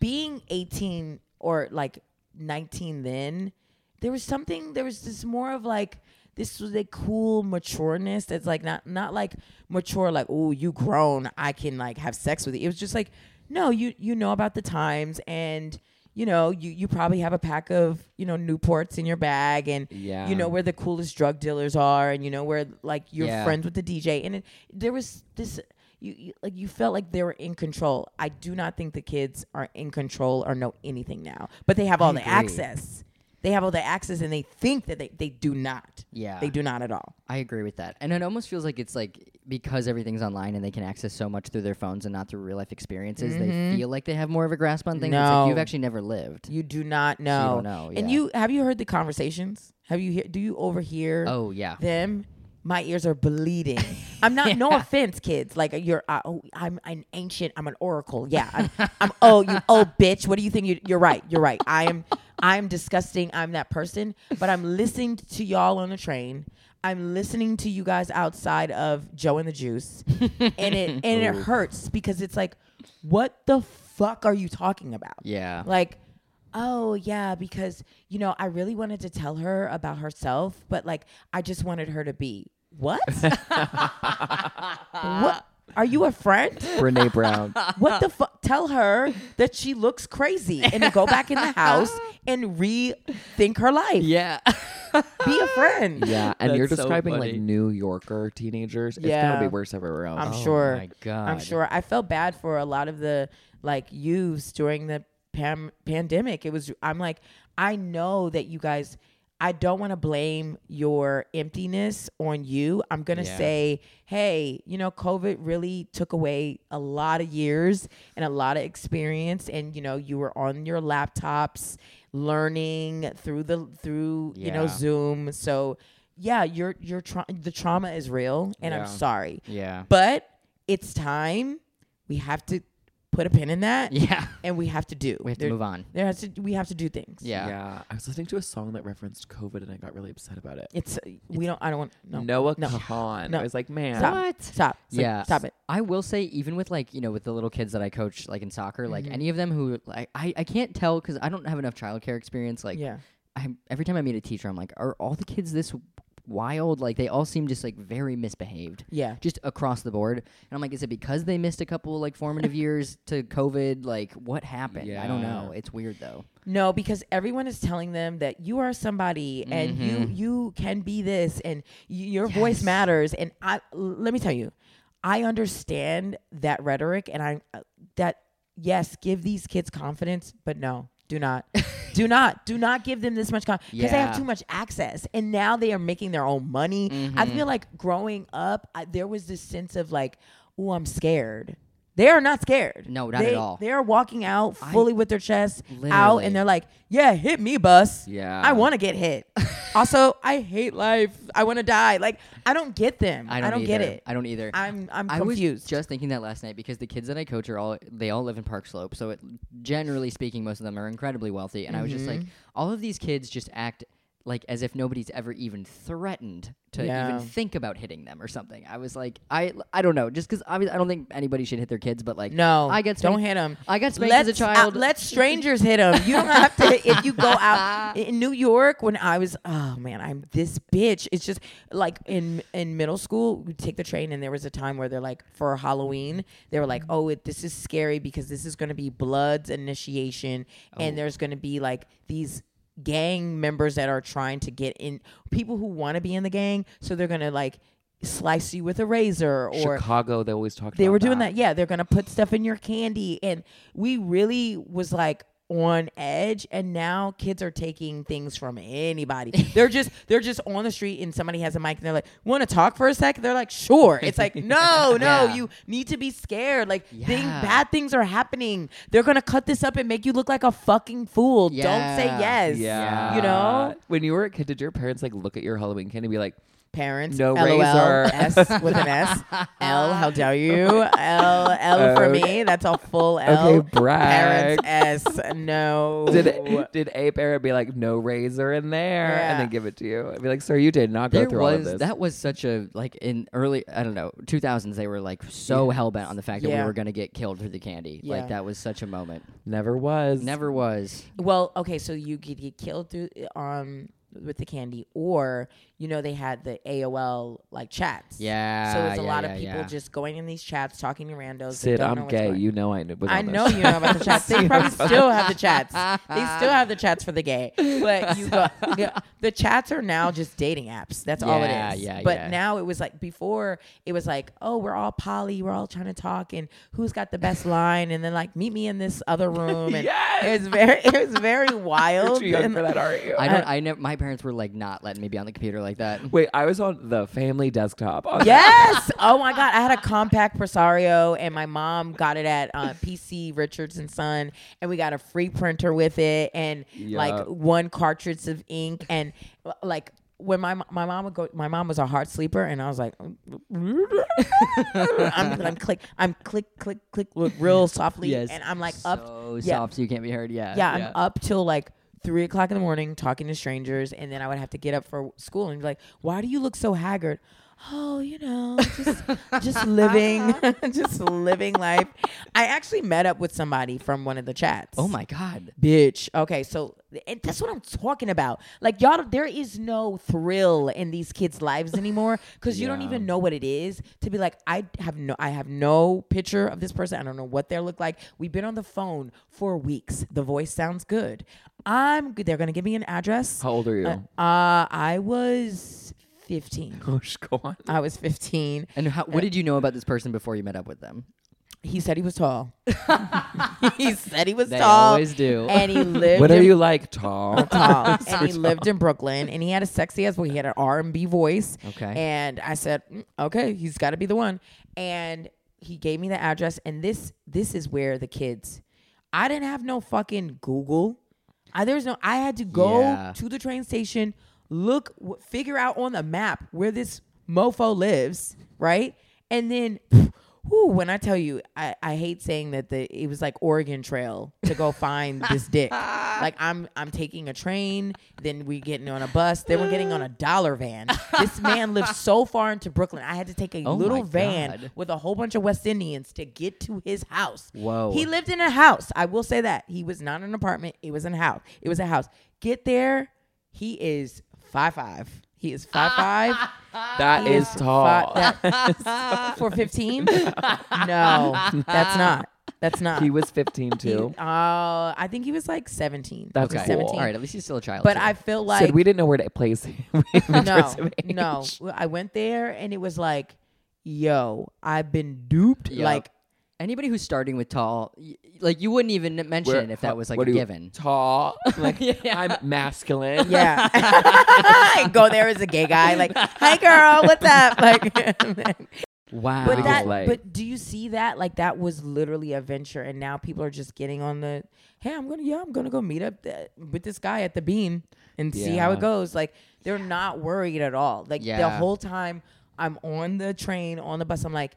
Being 18 or like 19 then, there was something, there was this more of like this was a cool matureness that's like not not like mature like oh you grown I can like have sex with you. It was just like no you you know about the times and you know you you probably have a pack of you know Newports in your bag and Yeah. you know where the coolest drug dealers are and you know where like you're Yeah. friends with the DJ and it, there was this you, you like you felt like they were in control. I do not think the kids are in control or know anything now, but they have all the agree. access. They have all the access and they think that they, they do not. Yeah. They do not at all. I agree with that. And it almost feels like it's like because everything's online and they can access so much through their phones and not through real life experiences, they feel like they have more of a grasp on things. It's like Mm-hmm. You've actually never lived. You do not you know. don't know, And yeah. you have you heard the conversations? Have you hear, do you overhear Oh yeah. them? My ears are bleeding. I'm not. (laughs) No offense, kids. Like you're. Uh, oh, I'm an ancient. I'm an oracle. Yeah. I'm. I'm oh, you. Oh, bitch. What do you think? You, you're right. You're right. I am. I'm disgusting. I'm that person. But I'm listening to y'all on the train. I'm listening to you guys outside of Joe and the Juice, and it and it (laughs) hurts because it's like, what the fuck are you talking about? Yeah. Like, oh yeah, because you know I really wanted to tell her about herself, but like I just wanted her to be what? what? (laughs) Are you a friend? Brene Brown. What the fuck? Tell her that she looks crazy and to go back in the house and rethink her life. yeah. Be a friend. Yeah, and you're That's so describing funny. like New Yorker teenagers. It's Yeah. gonna be worse everywhere else. I'm Oh sure. my God. I'm sure. I felt bad for a lot of the like youths during the pam- pandemic. It was. I'm like, I know that you guys. I don't want to blame your emptiness on you. I'm gonna Yeah. say, hey, you know, COVID really took away a lot of years and a lot of experience, and you know, you were on your laptops learning through the through you know Zoom. So yeah, your your tra- the trauma is real, and Yeah. I'm sorry. Yeah. But it's time. We have to put a pin in that, Yeah. and we have to do. We have to move on. There has to. We have to do things. Yeah. Yeah. I was listening to a song that referenced COVID, and I got really upset about it. It's. We don't. I don't want. No. Noah No. Kahan. No. I was like, man, Stop. What? Stop. Stop. yeah. Stop it. I will say, even with like, you know, with the little kids that I coach, like in soccer, like Mm-hmm. any of them who, like, I, I can't tell because I don't have enough childcare experience. Like, yeah. I every time I meet a teacher, I'm like, are all the kids this wild? Like, they all seem just like very misbehaved. Yeah. Just across the board, and I'm like, is it because they missed a couple like formative (laughs) years to COVID? Like, what happened? Yeah. I don't know. It's weird though. No, because everyone is telling them that you are somebody and you Mhm. you can be this and y- your voice matters. And I let me tell you, I understand that rhetoric and I uh, that yes, give these kids confidence, but no, do not. do not do not give them this much because they have too much access and now they are making their own money. I Mhm. feel like growing up, I, there was this sense of like, oh, I'm scared. They are not scared. No, not at all. They are walking out I- fully with their chest out, and they're like, "Yeah, hit me, bus. Yeah. I want to get hit. (laughs) also, I hate life. I want to die. Like, I don't get them. I don't, get it. I don't either. I'm I'm I confused. was just thinking that last night because the kids that I coach are all they all live in Park Slope, so it, generally speaking, most of them are incredibly wealthy. And I was just like, Mm-hmm. all of these kids just act like as if nobody's ever even threatened to Yeah. even think about hitting them or something. I was like, I I don't know, just because I, I don't think anybody should hit their kids, but like, no, I get spanked. don't hit them. I got spanked Let as a uh, child. let strangers hit them. You don't have to. If you go out (laughs) in New York, when I was, oh man, I'm this bitch. It's just like in in middle school, we take the train, and there was a time where they're like for Halloween, they were like, oh, it, this is scary because this is going to be Blood's initiation, and oh. there's going to be like these gang members that are trying to get in people who want to be in the gang so they're gonna like slice you with a razor or Chicago, they always talk they were doing that. Yeah, they're gonna put stuff in your candy, and we really was like on edge. And now kids are taking things from anybody. they're just (laughs) they're just on the street, and somebody has a mic, and they're like, "Want to talk for a sec?" They're like, "Sure." It's like, (laughs) no, no, Yeah. you need to be scared. Like, thing, bad things are happening. They're gonna cut this up and make you look like a fucking fool. Don't say yes. Yeah. you know, When you were a kid, did your parents like look at your Halloween candy and be like, parents. No LOL, razor. S (laughs) with an S. L. How dare you? L. L for me. That's a full L. okay, brag. Parents S. No. Did did a parent be like, no razor in there, Yeah. and then give it to you? I'd be like, sir, you did not go there through all of this. that was such a like in early I don't know 2000s they were like so hell bent on the fact that Yeah. we were gonna get killed through the candy Yeah. like that was such a moment Never was. never was Well, okay, so you could get killed through um with the candy, or you know they had the AOL like chats. Yeah. So it's a yeah, lot yeah, of people yeah. just going in these chats, talking to randos. that Syd, don't I'm what's gay. going- You know I kn- was I this. know you know about the (laughs) chats. They probably still have the chats. They (laughs) still have the chats for the gay. But you go, (laughs) the chats are now just dating apps. That's all it is. Yeah, is. yeah, but now it was like before it was like, oh, we're all poly, we're all trying to talk and who's got the best line and then like meet me in this other room and Yes! it was very it was very You're wild. too young and- for that, aren't you? I don't. I never. My parents were like not letting me be on the computer like that. Wait, I was on the family desktop. on- Yes. Oh my God. I had a Compaq Presario, and my mom got it at uh, PC Richards and Son, and we got a free printer with it, and like one cartridge of ink, and like. When my my mom would go, my mom was a hard sleeper, and I was like, I'm, I'm click, I'm click, click, click, real softly, Yes. and I'm like up, so yeah. soft so you can't be heard. Yeah. yeah, I'm up till like three o'clock in the morning talking to strangers, and then I would have to get up for school and be like, "Why do you look so haggard?" Oh, you know, just (laughs) just living, uh-huh. (laughs) just living life. I actually met up with somebody from one of the chats. Oh my god. bitch. Okay, so and that's what I'm talking about. Like y'all, there is no thrill in these kids' lives anymore because you don't even know what it is to be like. I have no, I have no picture of this person. I don't know what they look like. We've been on the phone for weeks. The voice sounds good. I'm good. They're gonna give me an address. How old are you? Uh, uh, I was 15. (laughs) oh, go on. I was 15. And how, what did you know about this person before you met up with them? He said he was tall. (laughs) he said he was They tall. always do. And he (laughs) lived. What are in you like, tall? tall, and he lived in Brooklyn, and he had a sexy ass voice. He had an R and B voice. Okay. And I said, "Mm, okay, he's got to be the one. And he gave me the address, and this this is where the kids. I didn't have no fucking Google. I there's no. I had to go Yeah. to the train station, look, w- figure out on the map where this mofo lives, right, and then. Whew, when I tell you, I, I hate saying that the it was like Oregon Trail to go find this dick. (laughs) Like I'm I'm taking a train, then we getting on a bus, then we're getting on a dollar van. This man lives (laughs) so far into Brooklyn. I had to take a Oh little my van God. with a whole bunch of West Indians to get to his house. Whoa. He lived in a house. I will say that. He was not an apartment. It was a house. It was a house. Get there. He is five five. He is five five. (laughs) That He is tall. fi- that- (laughs) for fifteen? No, that's not. That's not. he was 15 He- too. uh, I think he was like seventeen. That's okay. cool. 17. All right. At least he's still a child. But too. I feel like Syd, we didn't know where to place him. (laughs) no, terms of age. no. I went there and it was like, yo, I've been duped. Yep. Like, anybody who's starting with tall, y- like you wouldn't even mention Where- it if that was like what a are you, given. Tall. (laughs) Like Yeah. I'm masculine. yeah. I (laughs) go there as a gay guy, like, hi girl, what's up? (laughs) Like, Wow. but Because, that, like- but do you see that? Like, that was literally a venture, and now people are just getting on the, hey, I'm gonna, yeah, I'm gonna go meet up th- with this guy at the Bean and see how Yeah. it goes. Like, they're not worried at all. Like the Yeah. whole time I'm on the train, on the bus, I'm like,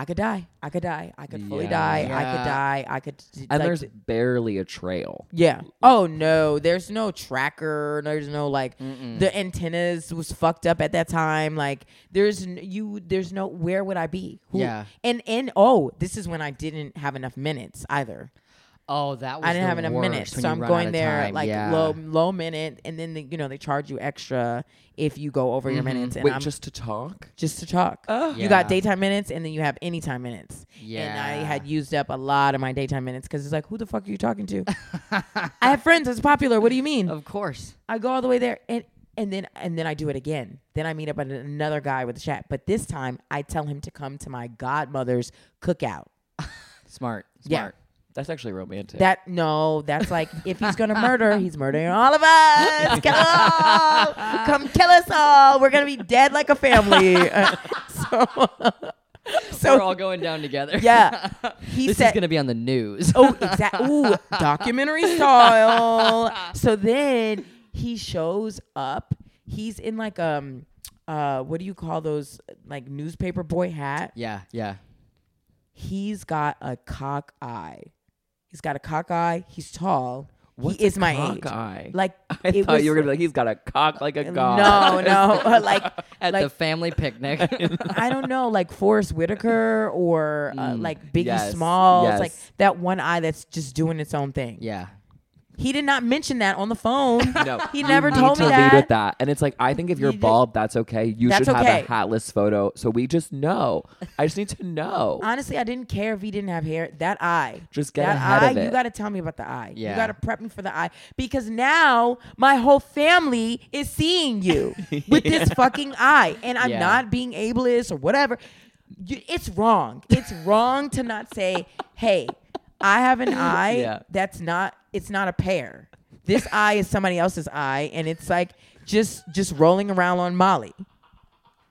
I could die, I could die, I could fully Yeah. die, I Yeah. could die, I could. And like, there's barely a trail. Yeah. Oh no, there's no tracker. There's no like the antennas was fucked up at that time. Like there's n- you. There's no where would I be? Who- Yeah. And and oh, this is when I didn't have enough minutes either. Oh, that was I didn't the have enough worst minutes, when so I'm going there time. like yeah. low low minute, and then they, you know they charge you extra if you go over your mm-hmm. minutes. And Wait, I'm just to talk? just to talk. Oh. You got daytime minutes, and then you have anytime minutes. Yeah, And I had used up a lot of my daytime minutes because it's like, who the fuck are you talking to? (laughs) I have friends that's popular. What do you mean? Of course. I go all the way there and and then and then I do it again. Then I meet up with another guy with a chat. But this time I tell him to come to my godmother's cookout. (laughs) Smart. Yeah. That's actually romantic. That no, that's like if he's gonna murder, he's murdering all of us. Kill us all. Come kill us all. We're gonna be dead like a family. (laughs) (laughs) Uh, so We're all going down together. yeah. (laughs) He this said is gonna be on the news. Oh, exactly. Ooh, documentary style. So then he shows up. He's in like um uh what do you call those like newspaper boy hat? yeah. Yeah. He's got a cock eye. He's got a cock eye. He's tall. What's he is my cock age. eye? Like (laughs) I thought was- you were gonna be like, he's got a cock like a god. No, no. (laughs) like At like the family picnic. (laughs) I don't know, like Forest Whitaker or uh, Mm, like Biggie yes, Smalls, yes. like that one eye that's just doing its own thing. yeah. He did not mention that on the phone. (laughs) No, he never told to me lead that. with that, and it's like I think if you're You did- bald, that's okay. You That's should have okay. a hatless photo, so we just know. I just need to know. Honestly, I didn't care if he didn't have hair. That eye. Just get that ahead eye, of You it. got to tell me about the eye. Yeah. You got to prep me for the eye because now my whole family is seeing you (laughs) with this fucking eye, and I'm Yeah. not being ableist or whatever. You, it's wrong. It's wrong to not say, "Hey, I have an (laughs) eye Yeah. that's not. It's not a pair. This (laughs) eye is somebody else's eye, and it's like just just rolling around on Molly."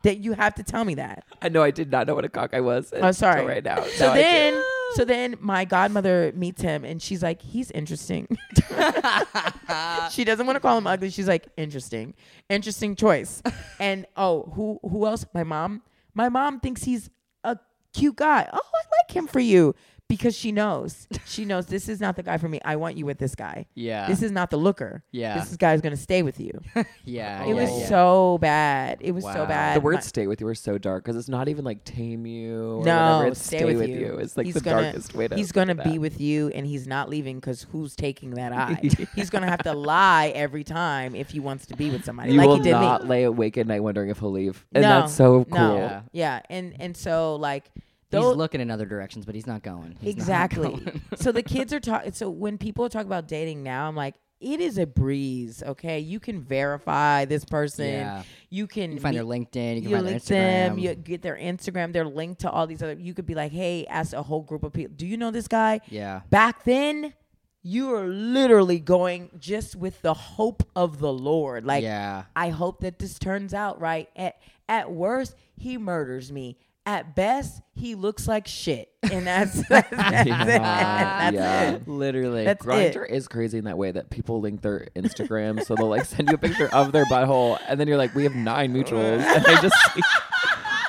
That you have to tell me that. I know I did not know what a cockeye was. Oh, sorry. Right now, So Now then, so then my godmother meets him, and she's like, "He's interesting." (laughs) (laughs) she doesn't want to call him ugly. She's like, "Interesting, interesting choice." and oh, who who else? My mom. My mom thinks he's a cute guy. Oh, I like him for you because she knows. She knows this is not the guy for me. I want you with this guy. Yeah. This is not the looker. Yeah. This guy's gonna stay with you. (laughs) yeah. It yeah, was yeah. so bad. It was so bad. the My- words "stay with you" are so dark because it's not even like tame you. Or no, whatever. It's stay, with, you. It's like he's the gonna, darkest way to. He's gonna be that. with you, and he's not leaving because who's taking that (laughs) eye? he's gonna have to lie every time if he wants to be with somebody, You like will he did not me. lay awake at night wondering if he'll leave, and no, that's so cool. No, Yeah. yeah, and and so like He's looking in other directions, but he's not going. He's not exactly. (laughs) going. so the kids are talking. So when people talk about dating now, I'm like. It is a breeze, okay? You can verify this person. Yeah. You can You find meet- their LinkedIn. You can you find their link them, Instagram. you get their Instagram, they're linked to all these other. You could be like, hey, ask a whole group of people, do you know this guy? yeah. Back then, you were literally going just with the hope of the Lord. Like, yeah. I hope that this turns out right. At at worst, he murders me. At best, he looks like shit, and that's (laughs) that's, that's it. Yeah, That's yeah. it. Literally. That's Grindr it. is crazy in that way that people link their Instagram, so they'll like send you a picture of their butthole, and then you're like, "We have nine mutuals," and I just see,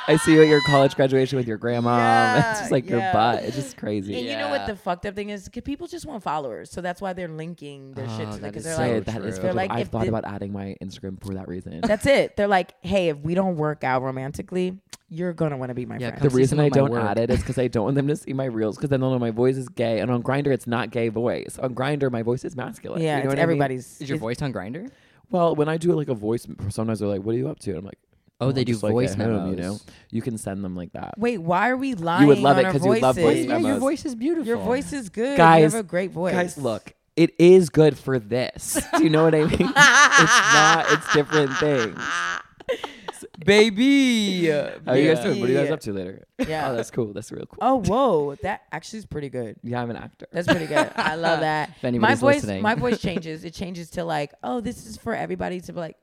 I see you at your college graduation with your grandma. Yeah, (laughs) it's just like your butt. It's just crazy. And you know what the fucked up thing is? is? 'Cause people just want followers, so that's why they're linking their ah, shit Oh, to that because they're so like, that is. They're like, I've thought the- about adding my Instagram for that reason. That's it. They're like, hey, if we don't work out romantically, you're gonna want to be my Yeah, friend. the reason I don't work. add it is because I don't want them to see my reels because then they'll know my voice is gay, and on Grindr it's not gay voice. On Grindr my voice is masculine. yeah, you know it's what I mean? everybody's. Is your voice on Grindr? Well, when I do like a voice, sometimes they're like, "What are you up to?" And I'm like, Oh, they do just, like, voice at home, You know, you can send them like that. Wait, why are we lying? You would love on it our 'cause you love voices? voice Yeah, your voice is beautiful. Your voice is good. Guys- you have a great voice. Guys, look, it is good for this. Do you know what I mean? (laughs) it's not. It's different things. (laughs) baby. (laughs) How are you guys doing? What are you guys up to later? Yeah. Oh, that's cool. That's real cool. Oh, whoa, that actually is pretty good. Yeah, I'm an actor. That's pretty good. I love (laughs) that. If my anybody's voice, listening. my voice (laughs) changes. It changes to like, oh, this is for everybody to be like,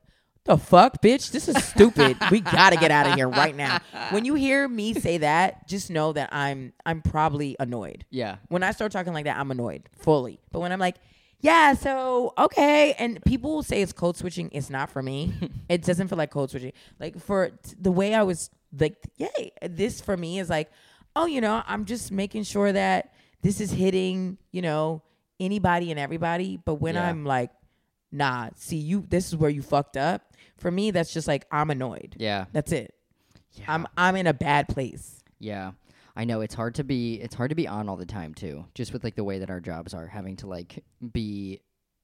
the fuck, bitch, this is stupid. we gotta get out of here right now. When you hear me say that, just know that I'm I'm probably annoyed. Yeah. When I start talking like that, I'm annoyed fully. But when I'm like, yeah, so okay, and people will say it's code switching. It's not for me. (laughs) it doesn't feel like code switching. Like for t- the way I was like, yay, this for me is like, oh, you know, I'm just making sure that this is hitting, you know, anybody and everybody. But when Yeah. I'm like, nah, see you, this is where you fucked up. For me, that's just like I'm annoyed. Yeah. That's it. Yeah. I'm I'm in a bad place. Yeah. I know it's hard to be it's hard to be on all the time too. Just with like the way that our jobs are, having to like be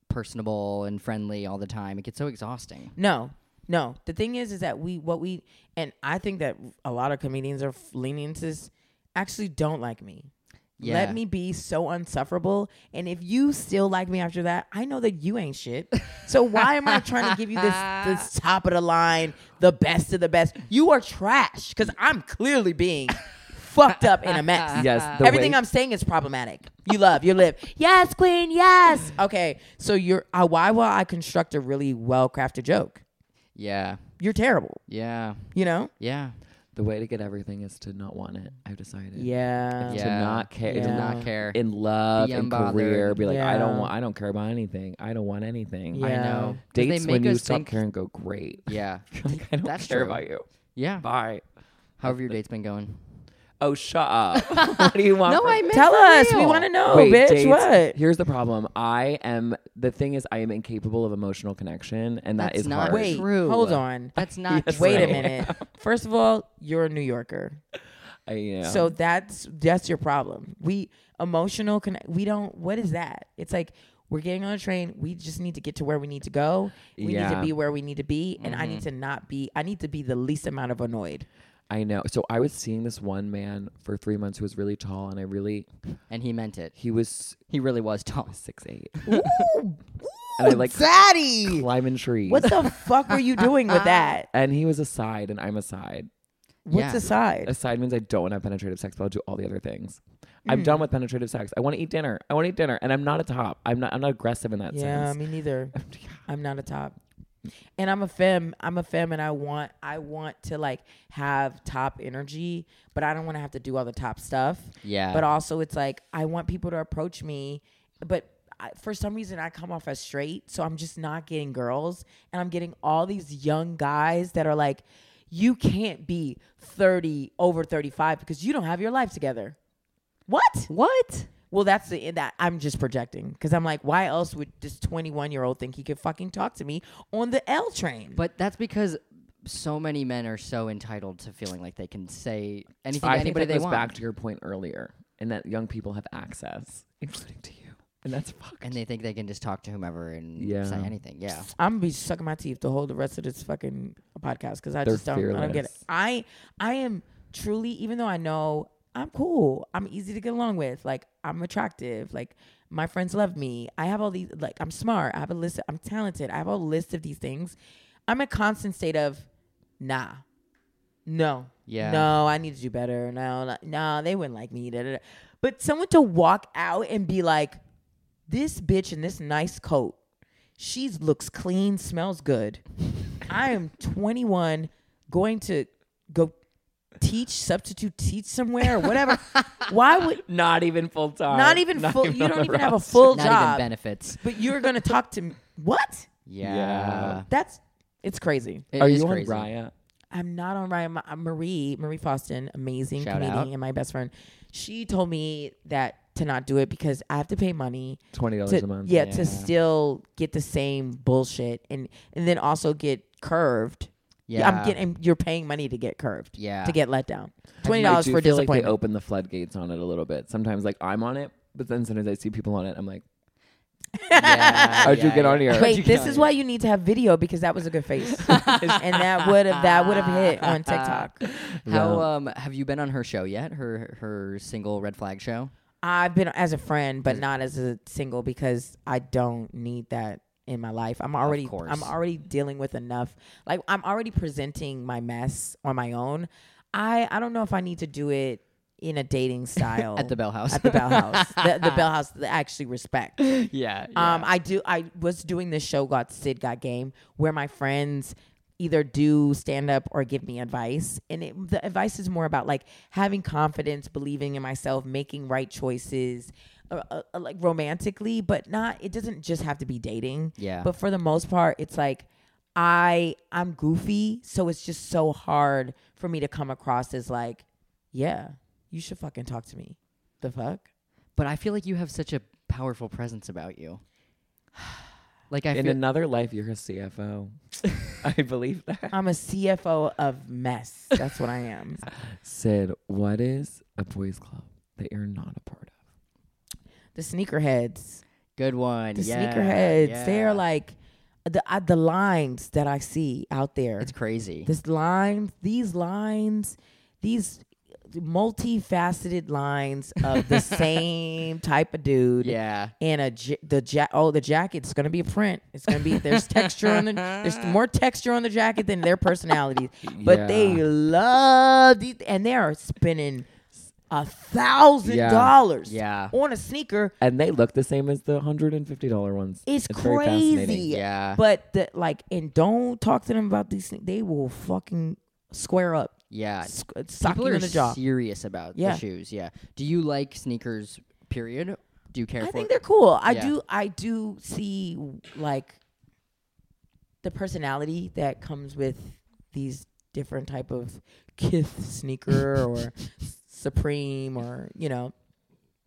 personable and friendly all the time. It gets so exhausting. No, no. The thing is, is that we what we and I think that a lot of comedians are leaning this. Actually, don't like me. Yeah. Let me be so unsufferable. And if you still like me after that, I know that you ain't shit. So why am I trying to give you this this (laughs) top of the line, the best of the best? You are trash because I'm clearly being fucked up in a mess. (laughs) Yes, the Everything way- I'm saying is problematic. You love, you live. Yes, queen. Yes. Okay. So you're. Uh, why will I construct a really well crafted joke? Yeah. You're terrible. Yeah. You know. Yeah. The way to get everything is to not want it. I've decided. Yeah. To Yeah. not care. Yeah. To To not not care. in love and career. Be like, I don't want. I don't care about anything. I don't want anything. Yeah. I know. 'Cause they Dates make when you us stop think- caring go great. Yeah. (laughs) like, I don't That's care true. about you. Yeah. Bye. How have your dates been going? Oh, shut up. (laughs) what do you want? No, from- I meant Tell for us. We real. want to know, Wait, bitch. dates- What? Here's the problem. I am. The thing is, I am incapable of emotional connection, and that That's is not hard. Wait. true. Hold on. That's (laughs) not Yes, true. Wait a right. minute. First of all, you're a New Yorker, I, you so that's that's your problem. We emotional connect. We don't. What is that? It's like we're getting on a train. We just need to get to where we need to go. We need Yeah. to be where we need to be, and I Mm-hmm. need to not be. I need to be the least amount of annoyed. I know. So I was seeing this one man for three months who was really tall, and I really And he meant it. he was He really was tall. (laughs) six eight, Ooh, and I like daddy. climbing trees. What the fuck were you doing with (laughs) that? and he was a side, and I'm a side. What's Yeah. the side? A side means I don't want to have penetrative sex, but I'll do all the other things. I'm Mm. done with penetrative sex. I want to eat dinner. I want to eat dinner, and I'm not a top. I'm not. I'm not aggressive in that Yeah, sense. Yeah, me neither. (laughs) I'm not a top. And I'm a fem. I'm a fem, and I want I want to like have top energy, but I don't want to have to do all the top stuff. Yeah. But also, it's like I want people to approach me, but I, for some reason I come off as straight, so I'm just not getting girls, and I'm getting all these young guys that are like, you can't be 30 over 35 because you don't have your life together. What? what? Well, that's the that I'm just projecting because I'm like, why else would this 21 year old think he could fucking talk to me on the L train? But that's because so many men are so entitled to feeling like they can say anything I to think anybody that they goes want. back to your point earlier, and that young people have access, including to you, and that's fucked. and they think they can just talk to whomever and say anything. Yeah. I'm gonna be sucking my teeth the whole the rest of this fucking podcast because I They're just don't, I don't get it. fearless. I I am truly, even though I know I'm cool, I'm easy to get along with. Like I'm attractive. Like my friends love me. I have all these. Like I'm smart. I have a list. I'm talented. I have a list of these things. I'm a constant state of, nah, no, Yeah. no, I need to do better. No, no, no they wouldn't like me. Da, da, da. But someone to walk out and be like, this bitch in this nice coat, she looks clean, smells good. (laughs) I am 21, going to go teach, substitute teach somewhere or whatever. Why would (laughs) Not even full time. not even full? You don't the even have a full Not job, even benefits. but you're gonna (laughs) talk to me. What? Yeah. Yeah. That's it's crazy. It Are is you on crazy. Raya? I'm not on Raya. Ma- uh, Marie, Marie Faustin, amazing Shout comedian out. and my best friend. She told me that to not do it because I have to pay money Twenty dollars a month. yeah, Yeah. to still get the same bullshit and and then also get curved. Yeah. I'm getting you're paying money to get curved. Yeah. To get let down. Twenty dollars for feel like they open the floodgates on it a little bit. Sometimes, like I'm on it, but then sometimes I see people on it. I'm like, (laughs) yeah, (laughs) How'd you yeah, get on yeah. here? Wait, this on is here? why you need to have video because that was a good face, (laughs) and that would have that would have hit on TikTok. How um have you been on her show yet? Her her single red flag show? I've been as a friend, but not as a single because I don't need that in my life. I'm already. I'm already dealing with enough. Like I'm already presenting my mess on my own. I I don't know if I need to do it in a dating style (laughs) At the Bell House. At the Bell House, the, the (laughs) Bell House that I actually respect. (laughs) yeah. Um, I do. I was doing this show called Syd Got Game, where my friends either do stand up or give me advice, and it, the advice is more about like having confidence, believing in myself, making right choices, uh, uh, uh, like romantically, but not. It doesn't just have to be dating. Yeah. But for the most part, it's like I I'm goofy, so it's just so hard for me to come across as like, yeah, you should fucking talk to me. The fuck. but I feel like you have such a powerful presence about you. (sighs) Like I in feel another life, you're a CFO. (laughs) I believe that. I'm a CFO of mess. That's what I am. (laughs) Syd, what is a boys' club that you're not a part of? The sneakerheads. good one. The yeah, sneakerheads—they are like the uh, the lines that I see out there. it's crazy. this line, these lines, these multifaceted lines of the (laughs) same type of dude. yeah. And a the ja- oh the jacket's gonna be a print. It's gonna be there's texture on the there's (laughs) more texture on the jacket than their personalities. But they love these and they are spending a thousand dollars Yeah. on a sneaker. and they look the same as the hundred and fifty dollar ones. It's, fascinating. crazy. Yeah. But the like and don't talk to them about these things. They will fucking square up. Yeah. Sock People you are in the jaw. serious about Yeah. the shoes. Yeah. Do you like sneakers? Period. Do you care I think they're cool. I Yeah. do I do see like the personality that comes with these different type of Kith sneaker or (laughs) Supreme or you know.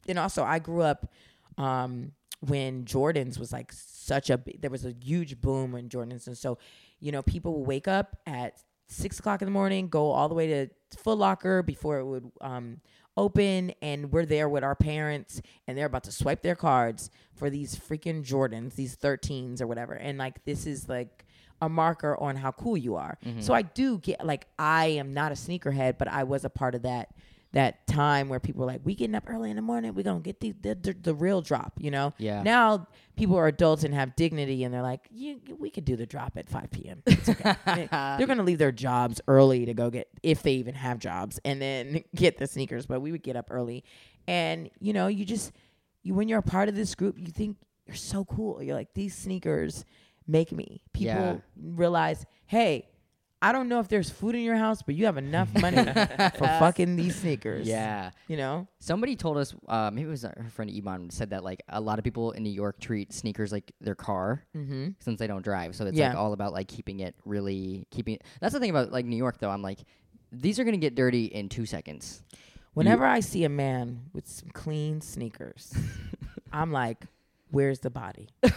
And also I grew up um when Jordans was like such a there was a huge boom when Jordans and so you know people would wake up at six o'clock in the morning, go all the way to Foot Locker before it would um, open, and we're there with our parents, and they're about to swipe their cards for these freaking Jordans, these 13s or whatever, and like this is like a marker on how cool you are. So I do get like I am not a sneakerhead, but I was a part of that that time where people were like, "We getting up early in the morning, we gonna get the the, the, the real drop," you know. Yeah. Now people are adults and have dignity, and they're like, you, "We could do the drop at 5 p.m. It's okay." (laughs) They- they're gonna leave their jobs early to go get, if they even have jobs, and then (laughs) get the sneakers. But we would get up early, and you know, you just you when you're a part of this group, you think you're so cool. You're like these sneakers make me. People Yeah. realize, hey. I don't know if there's food in your house, but you have enough money (laughs) for fucking these sneakers. Yeah. You know? Somebody told us, uh, maybe it was her friend Iman said that like a lot of people in New York treat sneakers like their car Mm-hmm. since they don't drive. So it's Yeah. like all about like keeping it really keeping. That's the thing about like New York though. I'm like, these are gonna get dirty in two seconds. Whenever I see a man with some clean sneakers, (laughs) I'm like, where's the body? (laughs)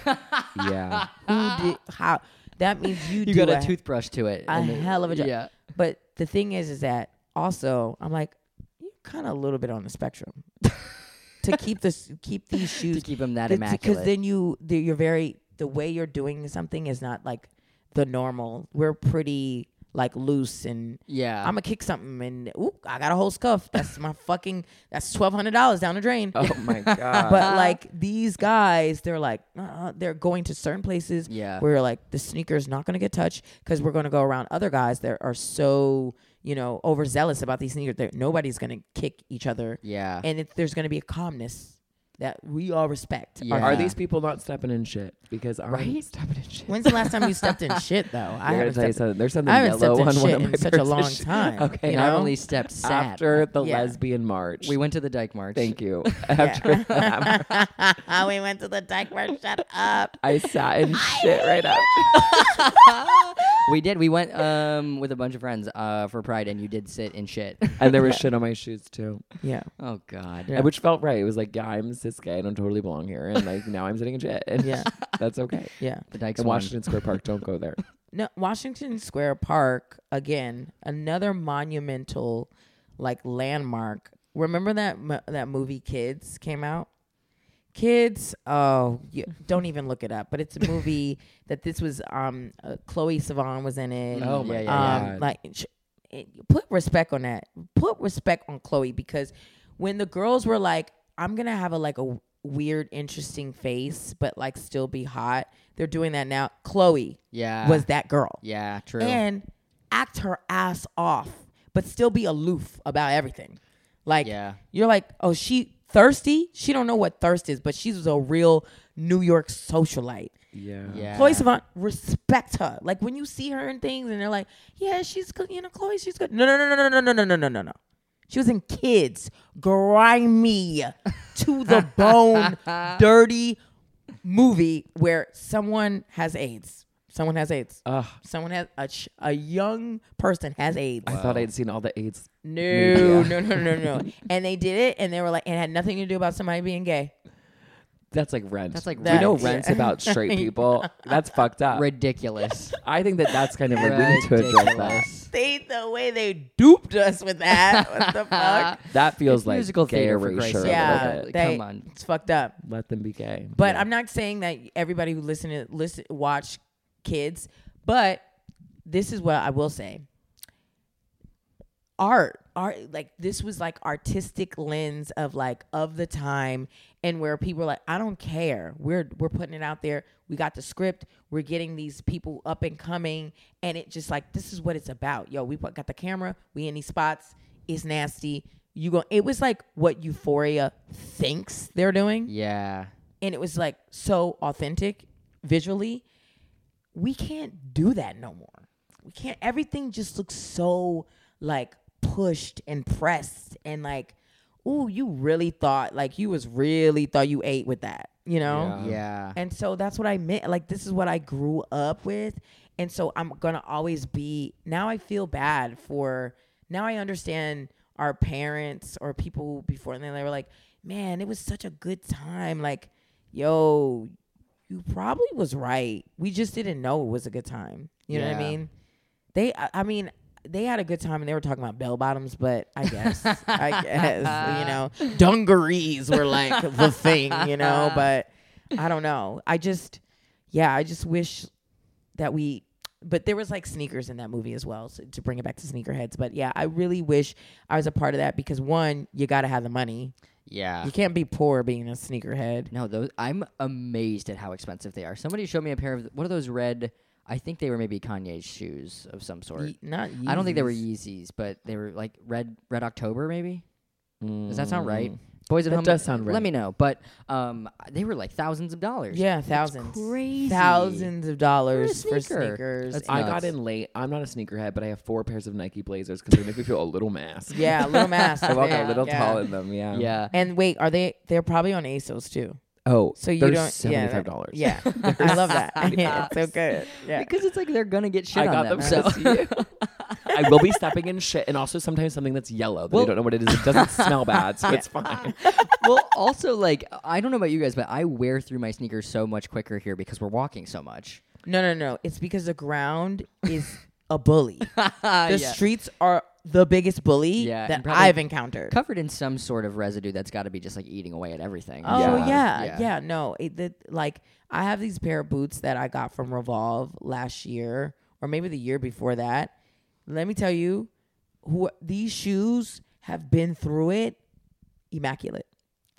yeah. Who did how that means you, (laughs) You do got a a- toothbrush to it. a then- hell of a job. Yeah. But the thing is is that also I'm like, you're kinda a little bit on the spectrum. (laughs) to keep this keep these To shoes keep them that because immaculate. Because then you the, you're very the way you're doing something is not like the normal. We're pretty like loose and yeah. I'm gonna kick something and ooh, I got a whole scuff. That's my fucking that's twelve hundred dollars down the drain. Oh my (laughs) god. but like these guys, they're like uh, they're going to certain places yeah. where like the sneaker's not gonna get touched because we're gonna go around other guys that are so you know overzealous about these sneakers that nobody's gonna kick each other, Yeah. and it, there's gonna be a calmness that we all respect. Yeah. Are these people not stepping in shit? Because I'm Right? stepping in shit. When's the last time you stepped in shit though? (laughs) I I gotta haven't tell you something. There's something I haven't yellow stepped in on one of my in such a (laughs) long time. Okay. you Not know? only stepped sad. After the Yeah. lesbian march. we went to the Dyke March. Thank you. (laughs) After that, we went to the dyke march. Shut up. I sat in shit right after. we did. We went um with a bunch of friends uh for Pride, and you did sit in shit. And there was shit on my shoes too. Yeah. oh God. Yeah. Which felt right. It was like, yeah, I'm cis gay. I don't totally belong here. And like now I'm sitting in shit. (laughs) And Yeah. that's okay. Yeah. The Dykes And. Washington Square Park, don't go there. (laughs) No, Washington Square Park again, another monumental like landmark. Remember that mo- that movie Kids came out? Kids, oh, you, don't even look it up. But it's a movie (laughs) that this was um uh, Chloe Sevigny was in it. Oh my yeah, yeah, um, God. like sh- it- put respect on that. Put respect on Chloe because when the girls were like, "I'm gonna have a like a weird, interesting face, but like still be hot," they're doing that now. Chloe Yeah. was that girl yeah. True. and act her ass off, but still be aloof about everything. Like yeah. you're like, oh, she thirsty. She don't know what thirst is, but she's a real New York socialite. Yeah. Yeah. Chloe Sevigny, respect her. Like when you see her in things, and they're like, "Yeah, she's good." You know, Chloe, she's good. No, no, no, no, no, no, no, no, no, no, no. She was in Kids, grimy (laughs) to the bone, dirty movie where someone has AIDS. Someone has AIDS. Ugh, Someone has a ch- a young person has AIDS. I thought I'd seen all the AIDS. No, no, no, no, no. and they did it, and they were like, it had nothing to do about somebody being gay. That's like rent. That's like we know Rent. rent's about (laughs) straight people. That's fucked up. Ridiculous. (laughs) I think that that's kind of like we need to address that. Ridiculous. (laughs) They the way they duped us with that. what the fuck? That feels like musical gay theater, for Christ's erasure. sake. a Yeah, little bit. they- Come on. It's fucked up. Let them be gay. But Yeah. I'm not saying that everybody who listen to listen watch kids, but this is what I will say. Art, art like this was like artistic lens of like of the time and where people are like, I don't care. We're we're putting it out there. We got the script. We're getting these people up and coming, and it just like this is what it's about. Yo, we put, got the camera. We in these spots. It's nasty. You go. It was like what Euphoria thinks they're doing Yeah. and it was like so authentic visually we can't do that no more we can't everything just looks so like pushed and pressed and like ooh you really thought like you was really thought you ate with that you know Yeah. Yeah. and so that's what I meant. Like this is what I grew up with. And so I'm gonna always be now I feel bad for now I understand our parents or people before and then they were like, Man, it was such a good time. Like, yo, you probably was right. We just didn't know it was a good time. You know what I mean? They, I I mean, they had a good time and they were talking about bell bottoms, but I guess, I guess, you know, (laughs) dungarees were like the thing, you know, (laughs) but I don't know. I just, yeah, I just wish that we, but there was like sneakers in that movie as well, so to bring it back to sneakerheads. But yeah, I really wish I was a part of that because one, you got to have the money. Yeah. You can't be poor being a sneakerhead. No, those I'm amazed at how expensive they are. Somebody showed me a pair of what are those red? I think they were maybe Kanye's shoes of some sort. Ye- not I don't think they were Yeezys. Yeezys, but they were like red Red October maybe. Does that sound right? Mm. Boys at That home. does sound Let me know. But um, they were like thousands of dollars. Yeah, It's thousands. crazy. Thousands of dollars for sneaker. sneakers. That's I nuts. got in late. I'm not a sneakerhead, but I have four pairs of Nike Blazers because they make me feel a little mass. yeah, a little mask. (laughs) I walk yeah, a little yeah. tall in them. Yeah. Yeah. And wait, are they? They're probably on ASOS too. Oh, So you don't. seventy-five dollars. Yeah, yeah. (laughs) (laughs) I love that. (laughs) yeah, it's so good. Yeah. Because it's like they're gonna get shit I on got them. them so to see you. I will be stepping in shit, and also sometimes something that's yellow that Well- I don't know what it is. It doesn't smell bad, so it's fine. well, also like I don't know about you guys, but I wear through my sneakers so much quicker here because we're walking so much. No, no, no. It's because the ground is a bully. The Yeah. streets are the biggest bully Yeah, that I've encountered. covered in some sort of residue that's got to be just like eating away at everything. Oh Yeah. yeah, Yeah. yeah, No, it, the, like I have these pair of boots that I got from Revolve last year, or maybe the year before that. Let me tell you, who these shoes have been through it, immaculate,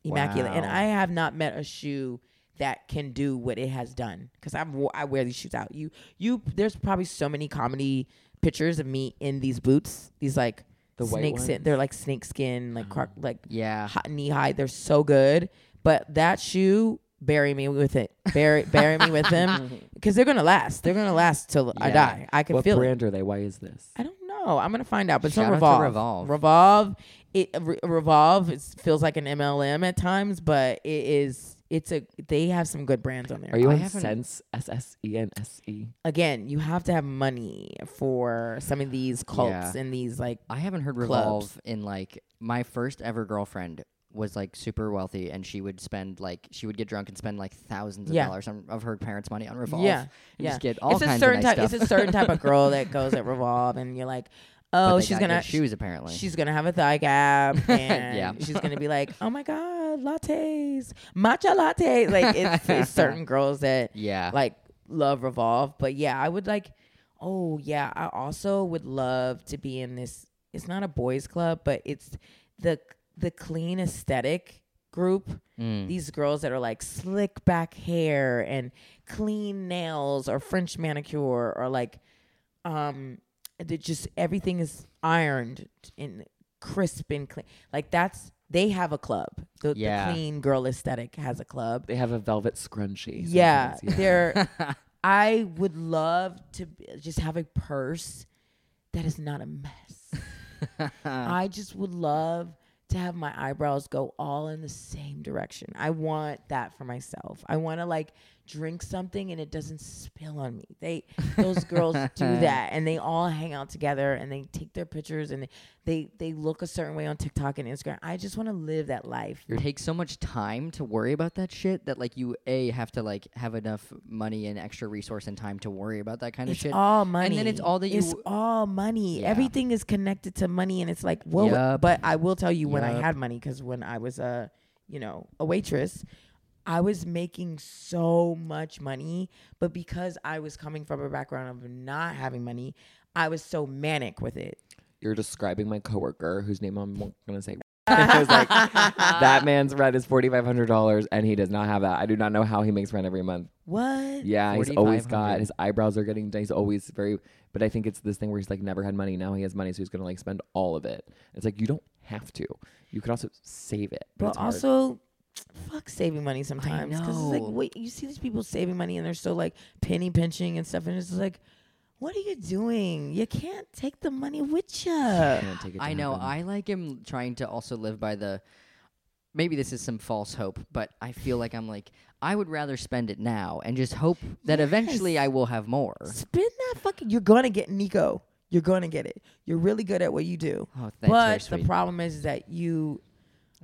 immaculate, and I have not met a shoe that can do what it has done because I I wear these shoes out. You you there's probably so many comedy pictures of me in these boots. These like The white snake skin. They're like snake skin, like uh-huh. croc, like Yeah. hot knee high. They're so good. But that shoe, bury me with it. Bury bury me with them (laughs) because they're gonna last. They're gonna last till I die. I can what feel it. brand are they? Why is this? I don't know. I'm gonna find out. But Shout on Revolve. Revolve. Revolve. It Re- Revolve. It feels like an MLM at times, but it is. It's a. They have some good brands on there. Are you I on haven't- Sense? S S E N S E. Again, you have to have money for some of these cults Yeah. and these like. I haven't heard Clubs. Revolve in like my first ever girlfriend was like super wealthy and she would spend like she would get drunk and spend like thousands of Yeah. dollars on, of her parents' money on Revolve. Yeah, and yeah. just get all it's a certain of nice type. stuff. It's a certain type of girl that goes at (laughs) Revolve, and you're like, oh, she's gonna good shoes apparently. She's gonna have a thigh gap, (laughs) and Yeah. she's gonna be like, "Oh my god, (laughs) lattes, matcha latte." Like it's, it's (laughs) certain girls that yeah. like love Revolve, but yeah, I would like. Oh yeah, I also would love to be in this. It's not a boys' club, but it's the the clean aesthetic group. Mm. These girls that are like slick back hair and clean nails or French manicure or like um just everything is ironed and crisp and clean. Like that's they have a club. The, Yeah. the clean girl aesthetic has a club. They have a velvet scrunchie. Yeah, sometimes, they're. (laughs) I would love to just have a purse that is not a mess. (laughs) I just would love to have my eyebrows go all in the same direction. I want that for myself. I want to like drink something and it doesn't spill on me. They those girls do (laughs) that and they all hang out together and they take their pictures and they they, look a certain way on TikTok and Instagram. I just want to live that life. It takes so much time to worry about that shit that like you a have to like have enough money and extra resource and time to worry about that kind It's of shit. all money. And then it's all that you It's all money. Yeah. Everything is connected to money, and it's like, well, Yup. but I will tell you when I had money, because when I was a, you know, a waitress, I was making so much money, but because I was coming from a background of not having money, I was so manic with it. You're describing my coworker, whose name I'm not gonna say. (laughs) (laughs) I was like, that man's rent is forty five hundred dollars, and he does not have that. I do not know how he makes rent every month. What? Yeah, he's always got his eyebrows are getting. He's always very. But I think it's this thing where he's like never had money. Now he has money, so he's gonna like spend all of it. It's like you don't have to. You could also save it. But, But it's hard. also, fuck saving money sometimes. Because it's like, wait, you see these people saving money and they're so like penny pinching and stuff, and it's just like, what are you doing? You can't take the money with you. Can't take it to I know. heaven. I like am trying to also live by the. Maybe this is some false hope, but I feel like I'm like I would rather spend it now and just hope that eventually I will have more. Spend that fucking. You're gonna get Nico. You're gonna get it. You're really good at what you do. Oh, thanks, but the problem is, is that you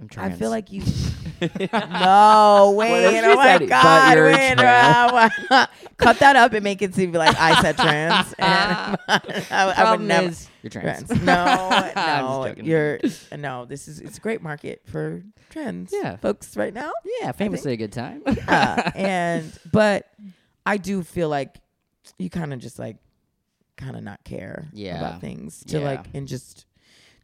I'm I feel like you. (laughs) (laughs) no, wait. if Oh my said, God. Wait. (laughs) Cut that up and make it seem like I said trans. And I, I would Problem never. is, you're trans. Trans. No, no, you're no. This is it's a great market for trans Yeah. folks right now. yeah, famously a good time. Uh, and but I do feel like you kind of just like kind of not care Yeah. about things to Yeah. like and just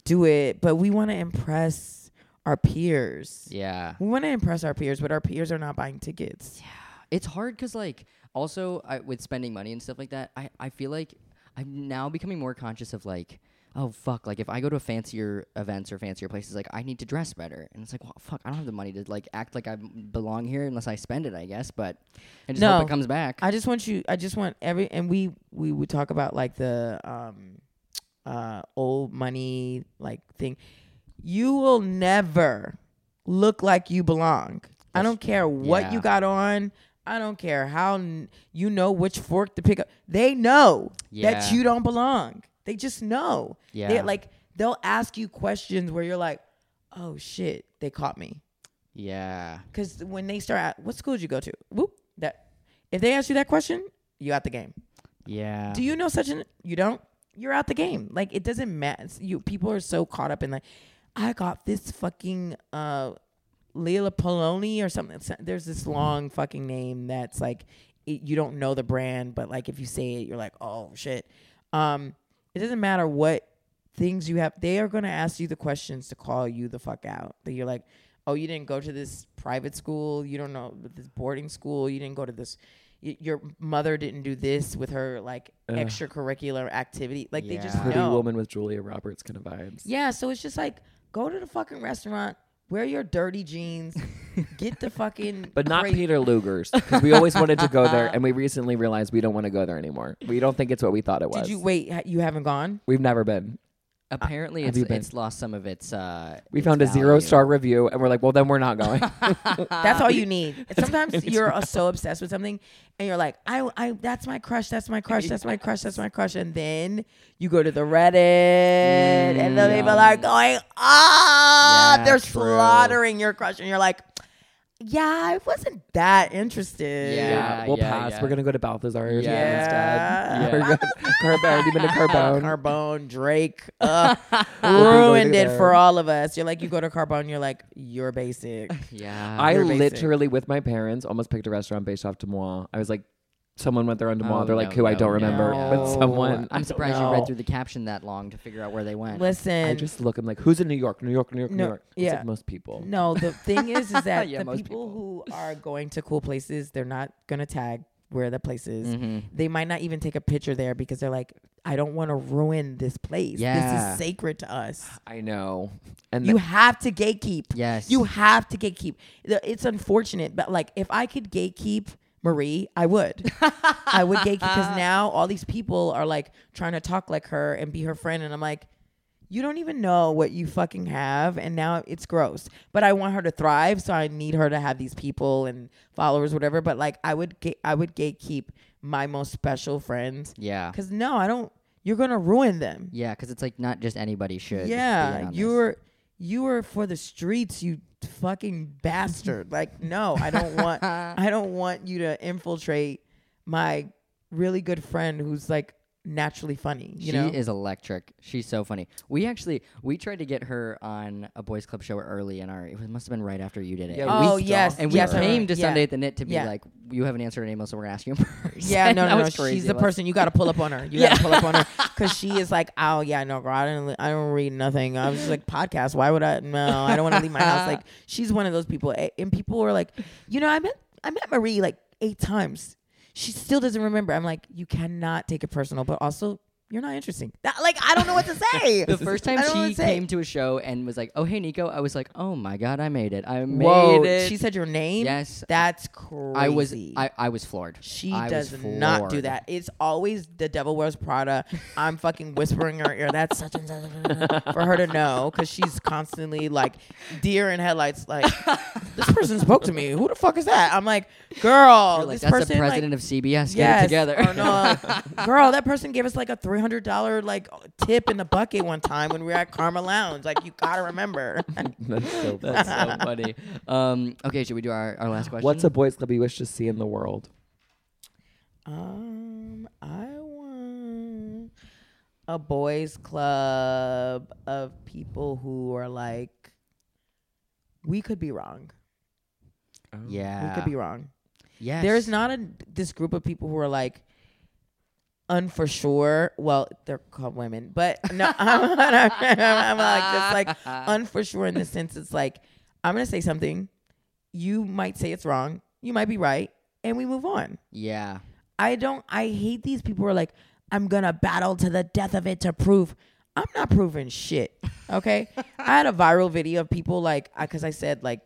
do it. But we want to impress our peers. yeah. We want to impress our peers, but our peers are not buying tickets. Yeah. It's hard because, like, also I, with spending money and stuff like that, I, I feel like I'm now becoming more conscious of, like, oh, fuck, like, if I go to fancier events or fancier places, like, I need to dress better. And it's like, well, fuck, I don't have the money to, like, act like I belong here unless I spend it, I guess. But I just No. hope it comes back. I just want you. I just want every and we we would talk about like the um uh old money like thing. You will never look like you belong. I don't care what yeah. you got on. I don't care how n- you know which fork to pick up. They know Yeah. that you don't belong. They just know. yeah. They like they'll ask you questions where you're like, "Oh shit, they caught me." yeah. Because when they start, at, what school did you go to? Whoop. That if they ask you that question, you out the game. Yeah. Do you know such an? You don't. You're out the game. Like it doesn't matter. You people are so caught up in like, I got this fucking uh, Leila Poloni or something. There's this long fucking name that's like, it, you don't know the brand, but like if you say it, you're like, oh shit. Um, it doesn't matter what things you have. They are gonna ask you the questions to call you the fuck out. That you're like, oh, you didn't go to this private school. You don't know this boarding school. You didn't go to this. y- Your mother didn't do this with her like Ugh. extracurricular activity. Like they just Yeah. Pretty know. woman with Julia Roberts kind of vibes. Yeah, so it's just like go to the fucking restaurant, wear your dirty jeans, get the fucking (laughs) But not Peter Luger's because we always wanted to go there, and we recently realized we don't want to go there anymore. We don't think it's what we thought it was. Did you wait? You haven't gone? We've never been. Apparently, have it's been? it's lost some of its. Uh, We its found a zero star review, and we're like, well, then we're not going. (laughs) That's all you need. Sometimes (laughs) you're uh, so obsessed with something, and you're like, I, I, that's my crush, that's my crush, that's my crush, that's my crush, and then you go to the Reddit, and the Mm, people are going, ah, Yeah, they're true. slaughtering your crush, and you're like, yeah, I wasn't that interested. Yeah. we'll yeah, pass. yeah. We're gonna go to Balthazar's Yeah. instead. Yeah. We're good. (laughs) Carbone, you been to (laughs) Carbone? Carbone, Drake, uh, (laughs) ruined it for all of us. You're like, you go to Carbone, you're like, you're basic. Yeah. I You're basic. literally, with my parents, almost picked a restaurant based off Deuxmoi. I was like, someone went there on Deuxmoi. Oh, They're like, no, who I no, don't remember, no. but someone. I'm surprised you read through the caption that long to figure out where they went. Listen, I just look. I'm like, who's in New York? New York, New York, New York. It's yeah. like most people. No, the thing is, is (laughs) that Yeah, the most people, people. who are going to cool places, they're not gonna tag where the place is. Mhm. They might not even take a picture there because they're like, I don't want to ruin this place. This is sacred to us. I know. And You th- have to gatekeep. Yes. You have to gatekeep. It's unfortunate, but like if I could gatekeep Marie, I would. I would gatekeep because now all these people are like trying to talk like her and be her friend, and I'm like, you don't even know what you fucking have, and now it's gross. But I want her to thrive, so I need her to have these people and followers, whatever. But like, I would, ga- I would gatekeep my most special friends Yeah. because no, I don't. You're gonna ruin them. Yeah, because it's like not just anybody should. Yeah, on you were for the streets, you fucking bastard. like, no, I don't want (laughs) I don't want you to infiltrate my really good friend who's like naturally funny. You she know, is electric. She's so funny. We actually we tried to get her on a boys club show early in our. It must have been right after you did it. Yeah, we oh we, yes, and we yes, came remember. to yeah. Sunday at the Knit to be Yeah. like, you haven't answered an email, so we're gonna ask you (laughs) in person. Yeah, no, (laughs) no, no. was crazy. She's the Let's- person you got to pull up on her. You got to (laughs) pull up on her because she is like, oh yeah, no, girl, I don't, I don't read nothing. I was just like podcast. Why would I? No, I don't want to leave my house. Like she's one of those people, eh, and people were like, you know, I met, I met Marie like eight times. She still doesn't remember. I'm like, you cannot take it personal, but also you're not interesting. That, like I don't know what to (laughs) say. The first time I don't know what she to came to a show and was like, "Oh hey Nico," I was like, "Oh my god, I made it! I made Whoa, it!" she said your name. yes. that's crazy. I was I, I was floored. She I was does not do that. It's always the devil wears Prada. I'm fucking whispering in her ear. That's such and such (laughs) for her to know because she's constantly like deer in headlights. Like (laughs) this person spoke to me. Who the fuck is that? I'm like, girl, You're like, this that's person. the president like, of CBS. Get it together. or no, girl, that person gave us like a three three hundred dollar like tip in the bucket one time when we were at Karma Lounge. Like you gotta remember. (laughs) That's so funny. That's so funny. Um, okay, should we do our, our last question? What's a boys club you wish to see in the world? um, I want a boys club of people who are like, we could be wrong. Yeah. We could be wrong. Yes. There's not a this group of people who are like unfor sure. Well, they're called women, but no, (laughs) I'm, I'm like just like (laughs) unfor sure in the sense it's like I'm gonna say something. You might say it's wrong. You might be right, and we move on. Yeah. I don't. I hate these people who are like, I'm gonna battle to the death of it to prove. I'm not proving shit. Okay. (laughs) I had a viral video of people like, because I said like,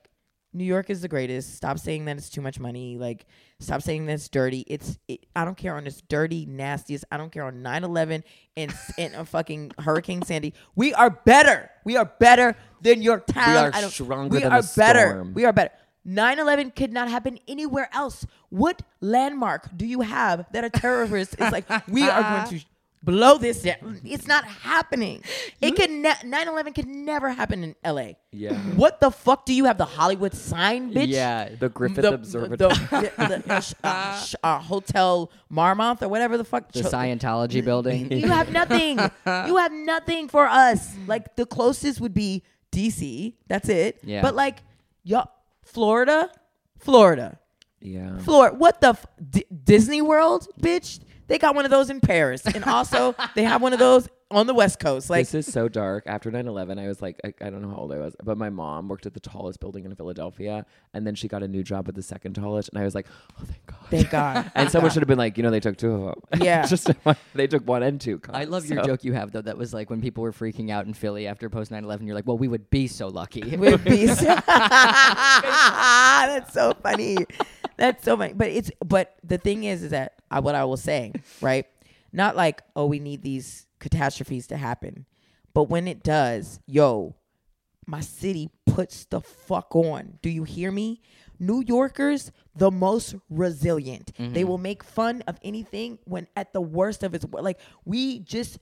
New York is the greatest. Stop saying that it's too much money. Like, stop saying that it's dirty. It's. It, I don't care on this dirty, nastiest. I don't care on 9/11 and and a fucking Hurricane Sandy. We are better. We are better than your town. We are I don't- stronger We than are the better. storm. We are better. 9/11 could not happen anywhere else. What landmark do you have that a terrorist is like? We are going to (laughs) blow this down. It's not happening. It could ne- 9/11 could never happen in LA. Yeah. What the fuck do you have the Hollywood sign, bitch? Yeah. The Griffith The, Observatory. the, (laughs) the, the, sh- uh, sh- uh, Hotel Marmouth or whatever the fuck. The Cho- Scientology building. (laughs) you have nothing. (laughs) you have nothing for us. Like the closest would be DC. That's it. Yeah. But like, y'all, Florida, Florida, yeah. Florida. What the f- D- Disney World, bitch? They got one of those in Paris, and (laughs) also they have one of those on the West Coast. Like, this is so dark. After 9-11, I was like, I, I don't know how old I was, but my mom worked at the tallest building in Philadelphia, and then she got a new job at the second tallest, and I was like, oh, thank God. thank God. (laughs) and someone should have been like, you know, they took two of them. (laughs) Yeah. Just they took one and two. I love your So- joke you have though. That was like when people were freaking out in Philly after post 9/11. You're like, well, we would be so lucky. We would be so- That's so funny. That's so funny. But it's but the thing is, is that I, what I will say, (laughs) right? Not like oh, we need these catastrophes to happen, but when it does, yo, my city puts the fuck on. Do you hear me? New Yorkers, the most resilient. They mm-hmm. will make fun of anything when at the worst of its like we just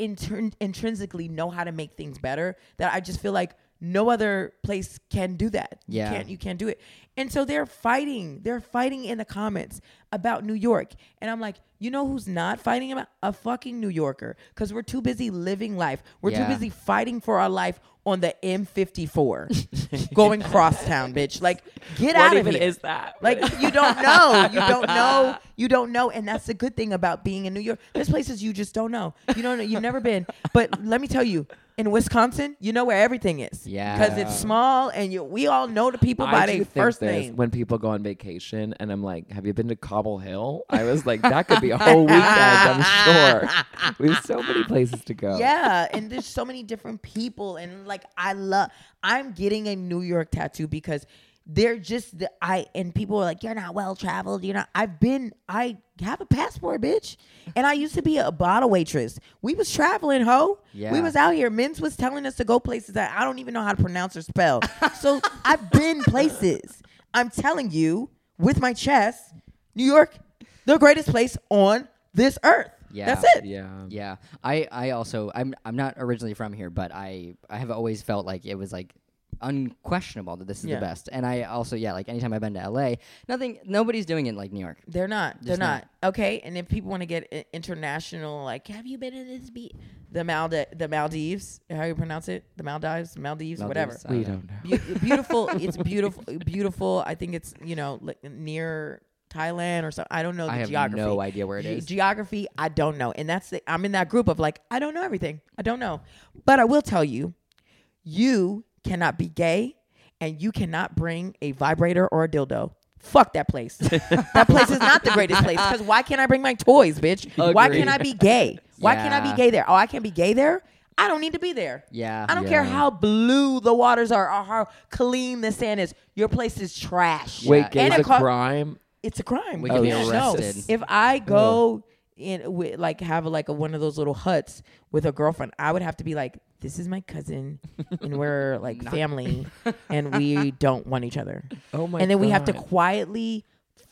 intrin- intrinsically know how to make things better. That I just feel like no other place can do that. Yeah. You can't you can't do it. And so they're fighting. They're fighting in the comments about New York. And I'm like, you know who's not fighting about a fucking New Yorker? Because we're too busy living life. We're Yeah. too busy fighting for our life on the M54, (laughs) going crosstown, bitch. Like, get What out of even here. is that? Like you don't know. You don't (laughs) know. You don't know. And that's the good thing about being in New York. There's places you just don't know. You don't know. You've never been. But let me tell you, in Wisconsin, you know where everything is. Yeah. Because it's small and you we all know the people by I do their think first name. when people go on vacation, and I'm like, "Have you been to Cobble Hill?" I was like, "That could be a whole weekend, I'm sure." (laughs) We have so many places to go. Yeah, and there's so many different people, and like I love. I'm getting a New York tattoo because they're just the I and people are like, "You're not well traveled. You're not." I've been. I have a passport, bitch, and I used to be a bottle waitress. We was traveling, ho. Yeah. We was out here. Men's was telling us to go places that I don't even know how to pronounce or spell. (laughs) so I've been places. I'm telling you, with my chest, New York, the greatest place on this earth. Yeah. That's it. Yeah. Yeah, I I also I'm I'm not originally from here, but I I have always felt like it was like unquestionable that this is Yeah. the best. And I also yeah, like anytime I've been to LA, nothing nobody's doing it like New York. They're not. They're Just not. Okay. And if people want to get international, like, have you been in this beat? The Maldi- the Maldives, how you pronounce it? The Maldives, Maldives, whatever. Maldives, I We don't don't know. Beau- beautiful. (laughs) It's beautiful. Beautiful. I think it's you know like near Thailand or something. I don't know the I have geography. no idea where it Ge- Geography, I don't know, and that's the, I'm in that group of like I don't know everything. I don't know, but I will tell you, you cannot be gay, and you cannot bring a vibrator or a dildo. Fuck that place. (laughs) that place is not the greatest place because why can't I bring my toys, bitch? Why can't I be gay? Why can't I be gay there? Oh, I can't be gay there. I don't need to be there. Yeah. I don't care how blue the waters are or how clean the sand is. Your place is trash. Wait, Yeah. gay's And a co- crime? It's a crime. We could be Yeah, no. arrested. If I go in with like have like a, one of those little huts with a girlfriend, I would have to be like, "This is my cousin, and we're (laughs) like family, (laughs) and we don't want each other." Oh my and then we have to quietly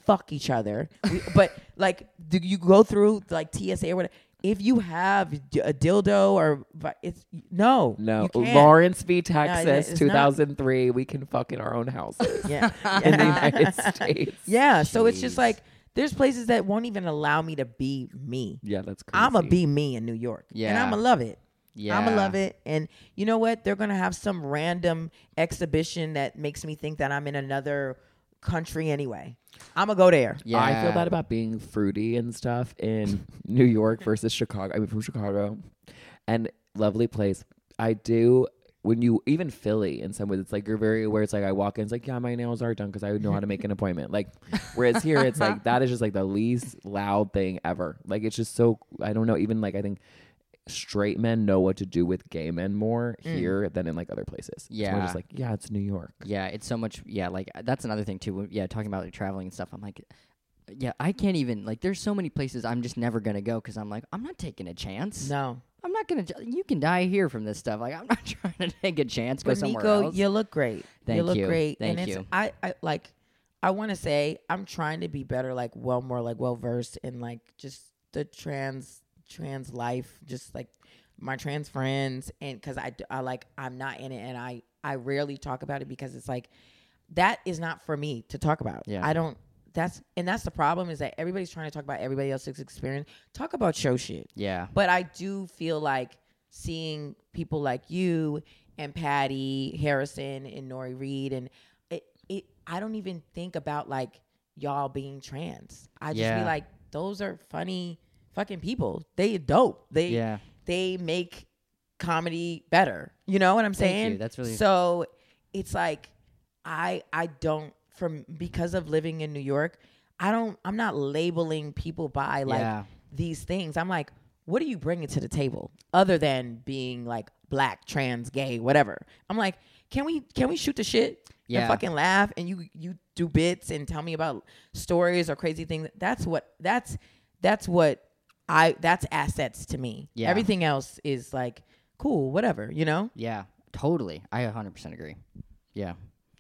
fuck each other. We, but like, do you go through like TSA or whatever? if you have a dildo or it's no, No. Lawrence v. Texas, it's not- 2003. We can fuck in our own houses Yeah, (laughs) in the United States. yeah. So it's just like there's places that won't even allow me to be me. Yeah, that's crazy. I'm gonna be me in New York. Yeah. And I'm gonna love it. Yeah. I'm gonna love it. And you know what? They're gonna have some random exhibition that makes me think that I'm in another country anyway. I'm gonna go there. Yeah. I feel bad about being fruity and stuff in (laughs) New York versus Chicago. I'm from Chicago, and lovely place. I do when you even Philly in some ways. It's like you're very aware. It's like I walk in, it's like yeah, my nails are done because I know how to make an appointment. Like whereas here, it's like that is just like the least loud thing ever. Like it's just so I don't know. Even like I think straight men know what to do with gay men more mm. here than in like other places. It's more Yeah. just like yeah, it's New York. Yeah, it's so much. Yeah, like that's another thing too. Yeah, talking about like traveling and stuff. I'm like, yeah, I can't even like. There's so many places I'm just never gonna go because I'm like, I'm not taking a chance. No, I'm not gonna. You can die here from this stuff. Like, I'm not (laughs) trying to take a chance. Go but somewhere Nico, else. you look great. Thank you look you. great. Thank and it's, you. I, I like. I want to say I'm trying to be better, like well more like well versed in like just the trans trans life, just like my trans friends, and because I, I like I'm not in it, and I I rarely talk about it because it's like that is not for me to talk about. Yeah. I don't. That's and that's the problem is that everybody's trying to talk about everybody else's experience. Talk about show shit. yeah. But I do feel like seeing people like you and Patti Harrison and Nori Reed and it, it I don't even think about like y'all being trans. I just Yeah. be like, those are funny fucking people. They dope. They Yeah. they make comedy better. You know what I'm saying? That's really- so it's like I I don't from because of living in New York, I don't I'm not labeling people by like Yeah. these things. I'm like, what are you bringing to the table other than being like black, trans, gay, whatever? I'm like, can we can we shoot the shit Yeah. and fucking laugh and you you do bits and tell me about stories or crazy things? That's what that's that's what I that's assets to me. Yeah. Everything else is like cool, whatever, you know? Yeah. Totally. I 100% agree. Yeah.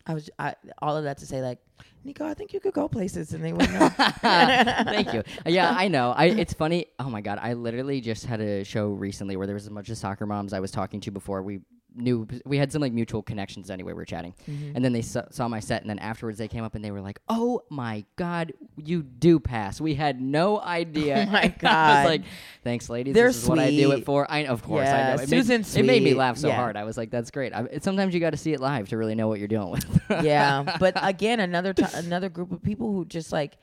I was I, all of that to say like, Nico, I think you could go places and they (laughs) wouldn't know. Thank you. (laughs) Yeah, I know. I it's funny. Oh my god, I literally just had a show recently where there was a bunch of soccer moms I was talking to before we knew we had some like mutual connections anyway. We were chatting, Mm-hmm. and then they saw, saw my set, and then afterwards they came up and they were like, "Oh my god, you do pass. We had no idea." Oh my (laughs) I God. was like, "Thanks, ladies. They're this is what I do it sweet. for." I of course Yeah, I know. It Susan's made, it made me laugh so Yeah. hard. I was like, "That's great." I, it, sometimes you got to see it live to really know what you're dealing with. yeah, but (laughs) again, another t- another group of people who just like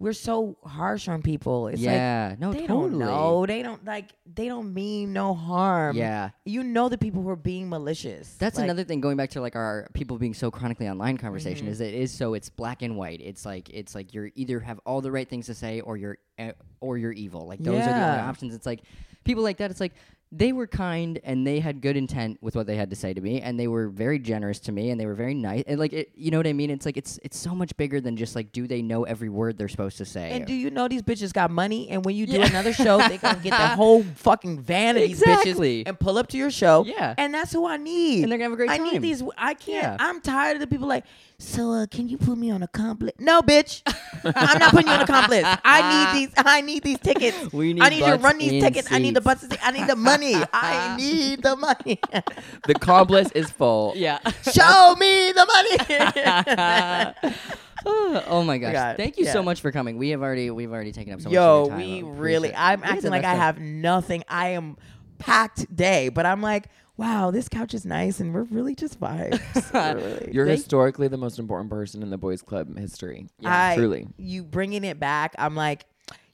we're so harsh on people. It's yeah. like no, they totally. don't know. They don't like. They don't mean no harm. Yeah. you know the people who are being malicious. That's Like, another thing going back to like our people being so chronically online conversation Mm-hmm. is it is so it's black and white. It's like it's like you're either have all the right things to say or you're uh, or you're evil. Like those are the only options. It's like people like that. It's like they were kind and they had good intent with what they had to say to me and they were very generous to me and they were very nice and like it, you know what I mean. It's like it's it's so much bigger than just like do they know every word they're supposed to say. And do you know these bitches got money? And when you do Yeah. another show, they gonna get the (laughs) whole fucking van of these bitches and pull up to your show. Yeah. and that's who I need. And they're gonna have a great I time. need these. I can't. Yeah. I'm tired of the people like. So, uh, can you put me on a comp list? No, bitch. I'm not putting you on a comp list. I need (laughs) these. I need these tickets. We need I need to run these tickets. I need the seats. butts. I need the money. I (laughs) need the money. (laughs) The comp list is full. yeah. (laughs) Show me the money. Oh, oh my gosh! God, Thank you so much for coming. We have already we've already taken up so Yo, much of your we really. I'm We acting like I job. have nothing. I am packed day, but I'm like, wow, this couch is nice, and we're really just vibes. Really- You're Thank- historically the most important person in the boys' club history. I- truly. You bringing it back. I'm like,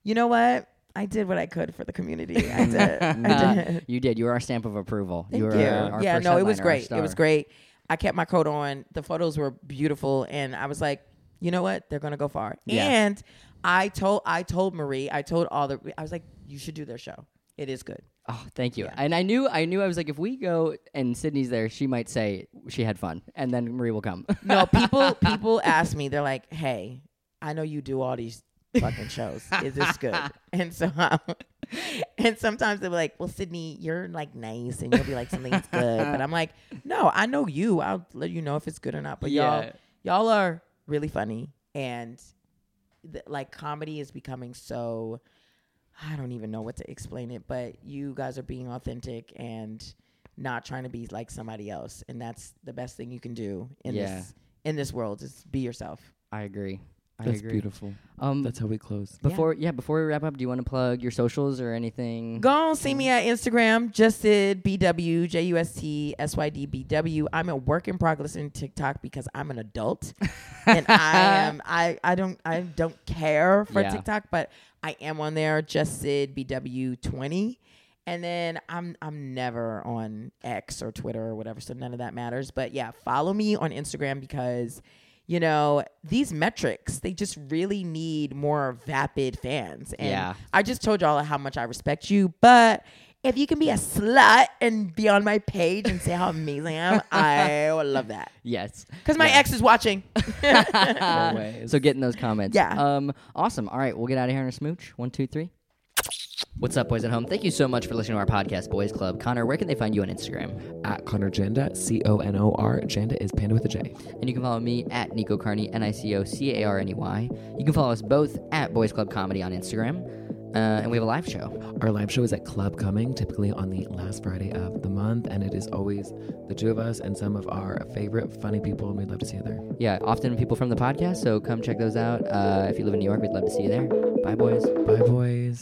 you know what? I did what I could for the community. (laughs) I did. I did. you did. You were our stamp of approval. Thank you you. our, our yeah, no, it was great. It was great. I kept my coat on. The photos were beautiful, and I was like, you know what? They're gonna go far. Yeah. And I told I told Marie, I told all the, I was like, you should do their show. It is good. Oh, thank you. Yeah. And I knew, I knew, I was like, if we go and Sydnee's there, she might say she had fun, and then Marie will come. No, people (laughs) people ask me. They're like, "Hey, I know you do all these fucking shows. Is this good?" (laughs) And so, um, (laughs) and sometimes they're like, "Well, Sydnee, you're like nice, and you'll be like something's good." But I'm like, (laughs) "No, I know you. I'll let you know if it's good or not." But Yeah. y'all, y'all are really funny, and th- like comedy is becoming so. I don't even know what to explain it, but you guys are being authentic and not trying to be like somebody else, and that's the best thing you can do in Yeah. this in this world is be yourself. I agree. I That's agree. beautiful. Um, That's how we close. before yeah. before we wrap up, do you want to plug your socials or anything? Go on, see me at Instagram, JustSydBW, J U S T S Y D B W. I'm a work in progress in TikTok because I'm an adult. (laughs) and I am I, I don't I don't care for Yeah. TikTok, but I am on there, JustSydBW twenty. And then I'm I'm never on X or Twitter or whatever, so none of that matters. But yeah, follow me on Instagram because you know, these metrics, they just really need more vapid fans. And Yeah. I just told y'all how much I respect you, but if you can be a slut and be on my page and say how amazing I am, (laughs) I would love that. Yes. Because my Yeah. ex is watching. (laughs) So get in those comments. Yeah. Um. Awesome. All right, we'll get out of here in a smooch. One, two, three. What's up, boys at home? Thank you so much for listening to our podcast, Boys Club. Conor, where can they find you on Instagram? At Conor Janda, C O N O R. Janda is Panda with a J. And you can follow me at Nico Carney, N I C O C A R N E Y. You can follow us both at Boys Club Comedy on Instagram. Uh, and we have a live show. Our live show is at Club Cumming, typically on the last Friday of the month, and it is always the two of us and some of our favorite funny people, and we'd love to see you there. Yeah, often people from the podcast, so come check those out. Uh, if you live in New York, we'd love to see you there. Bye, boys. Bye, boys.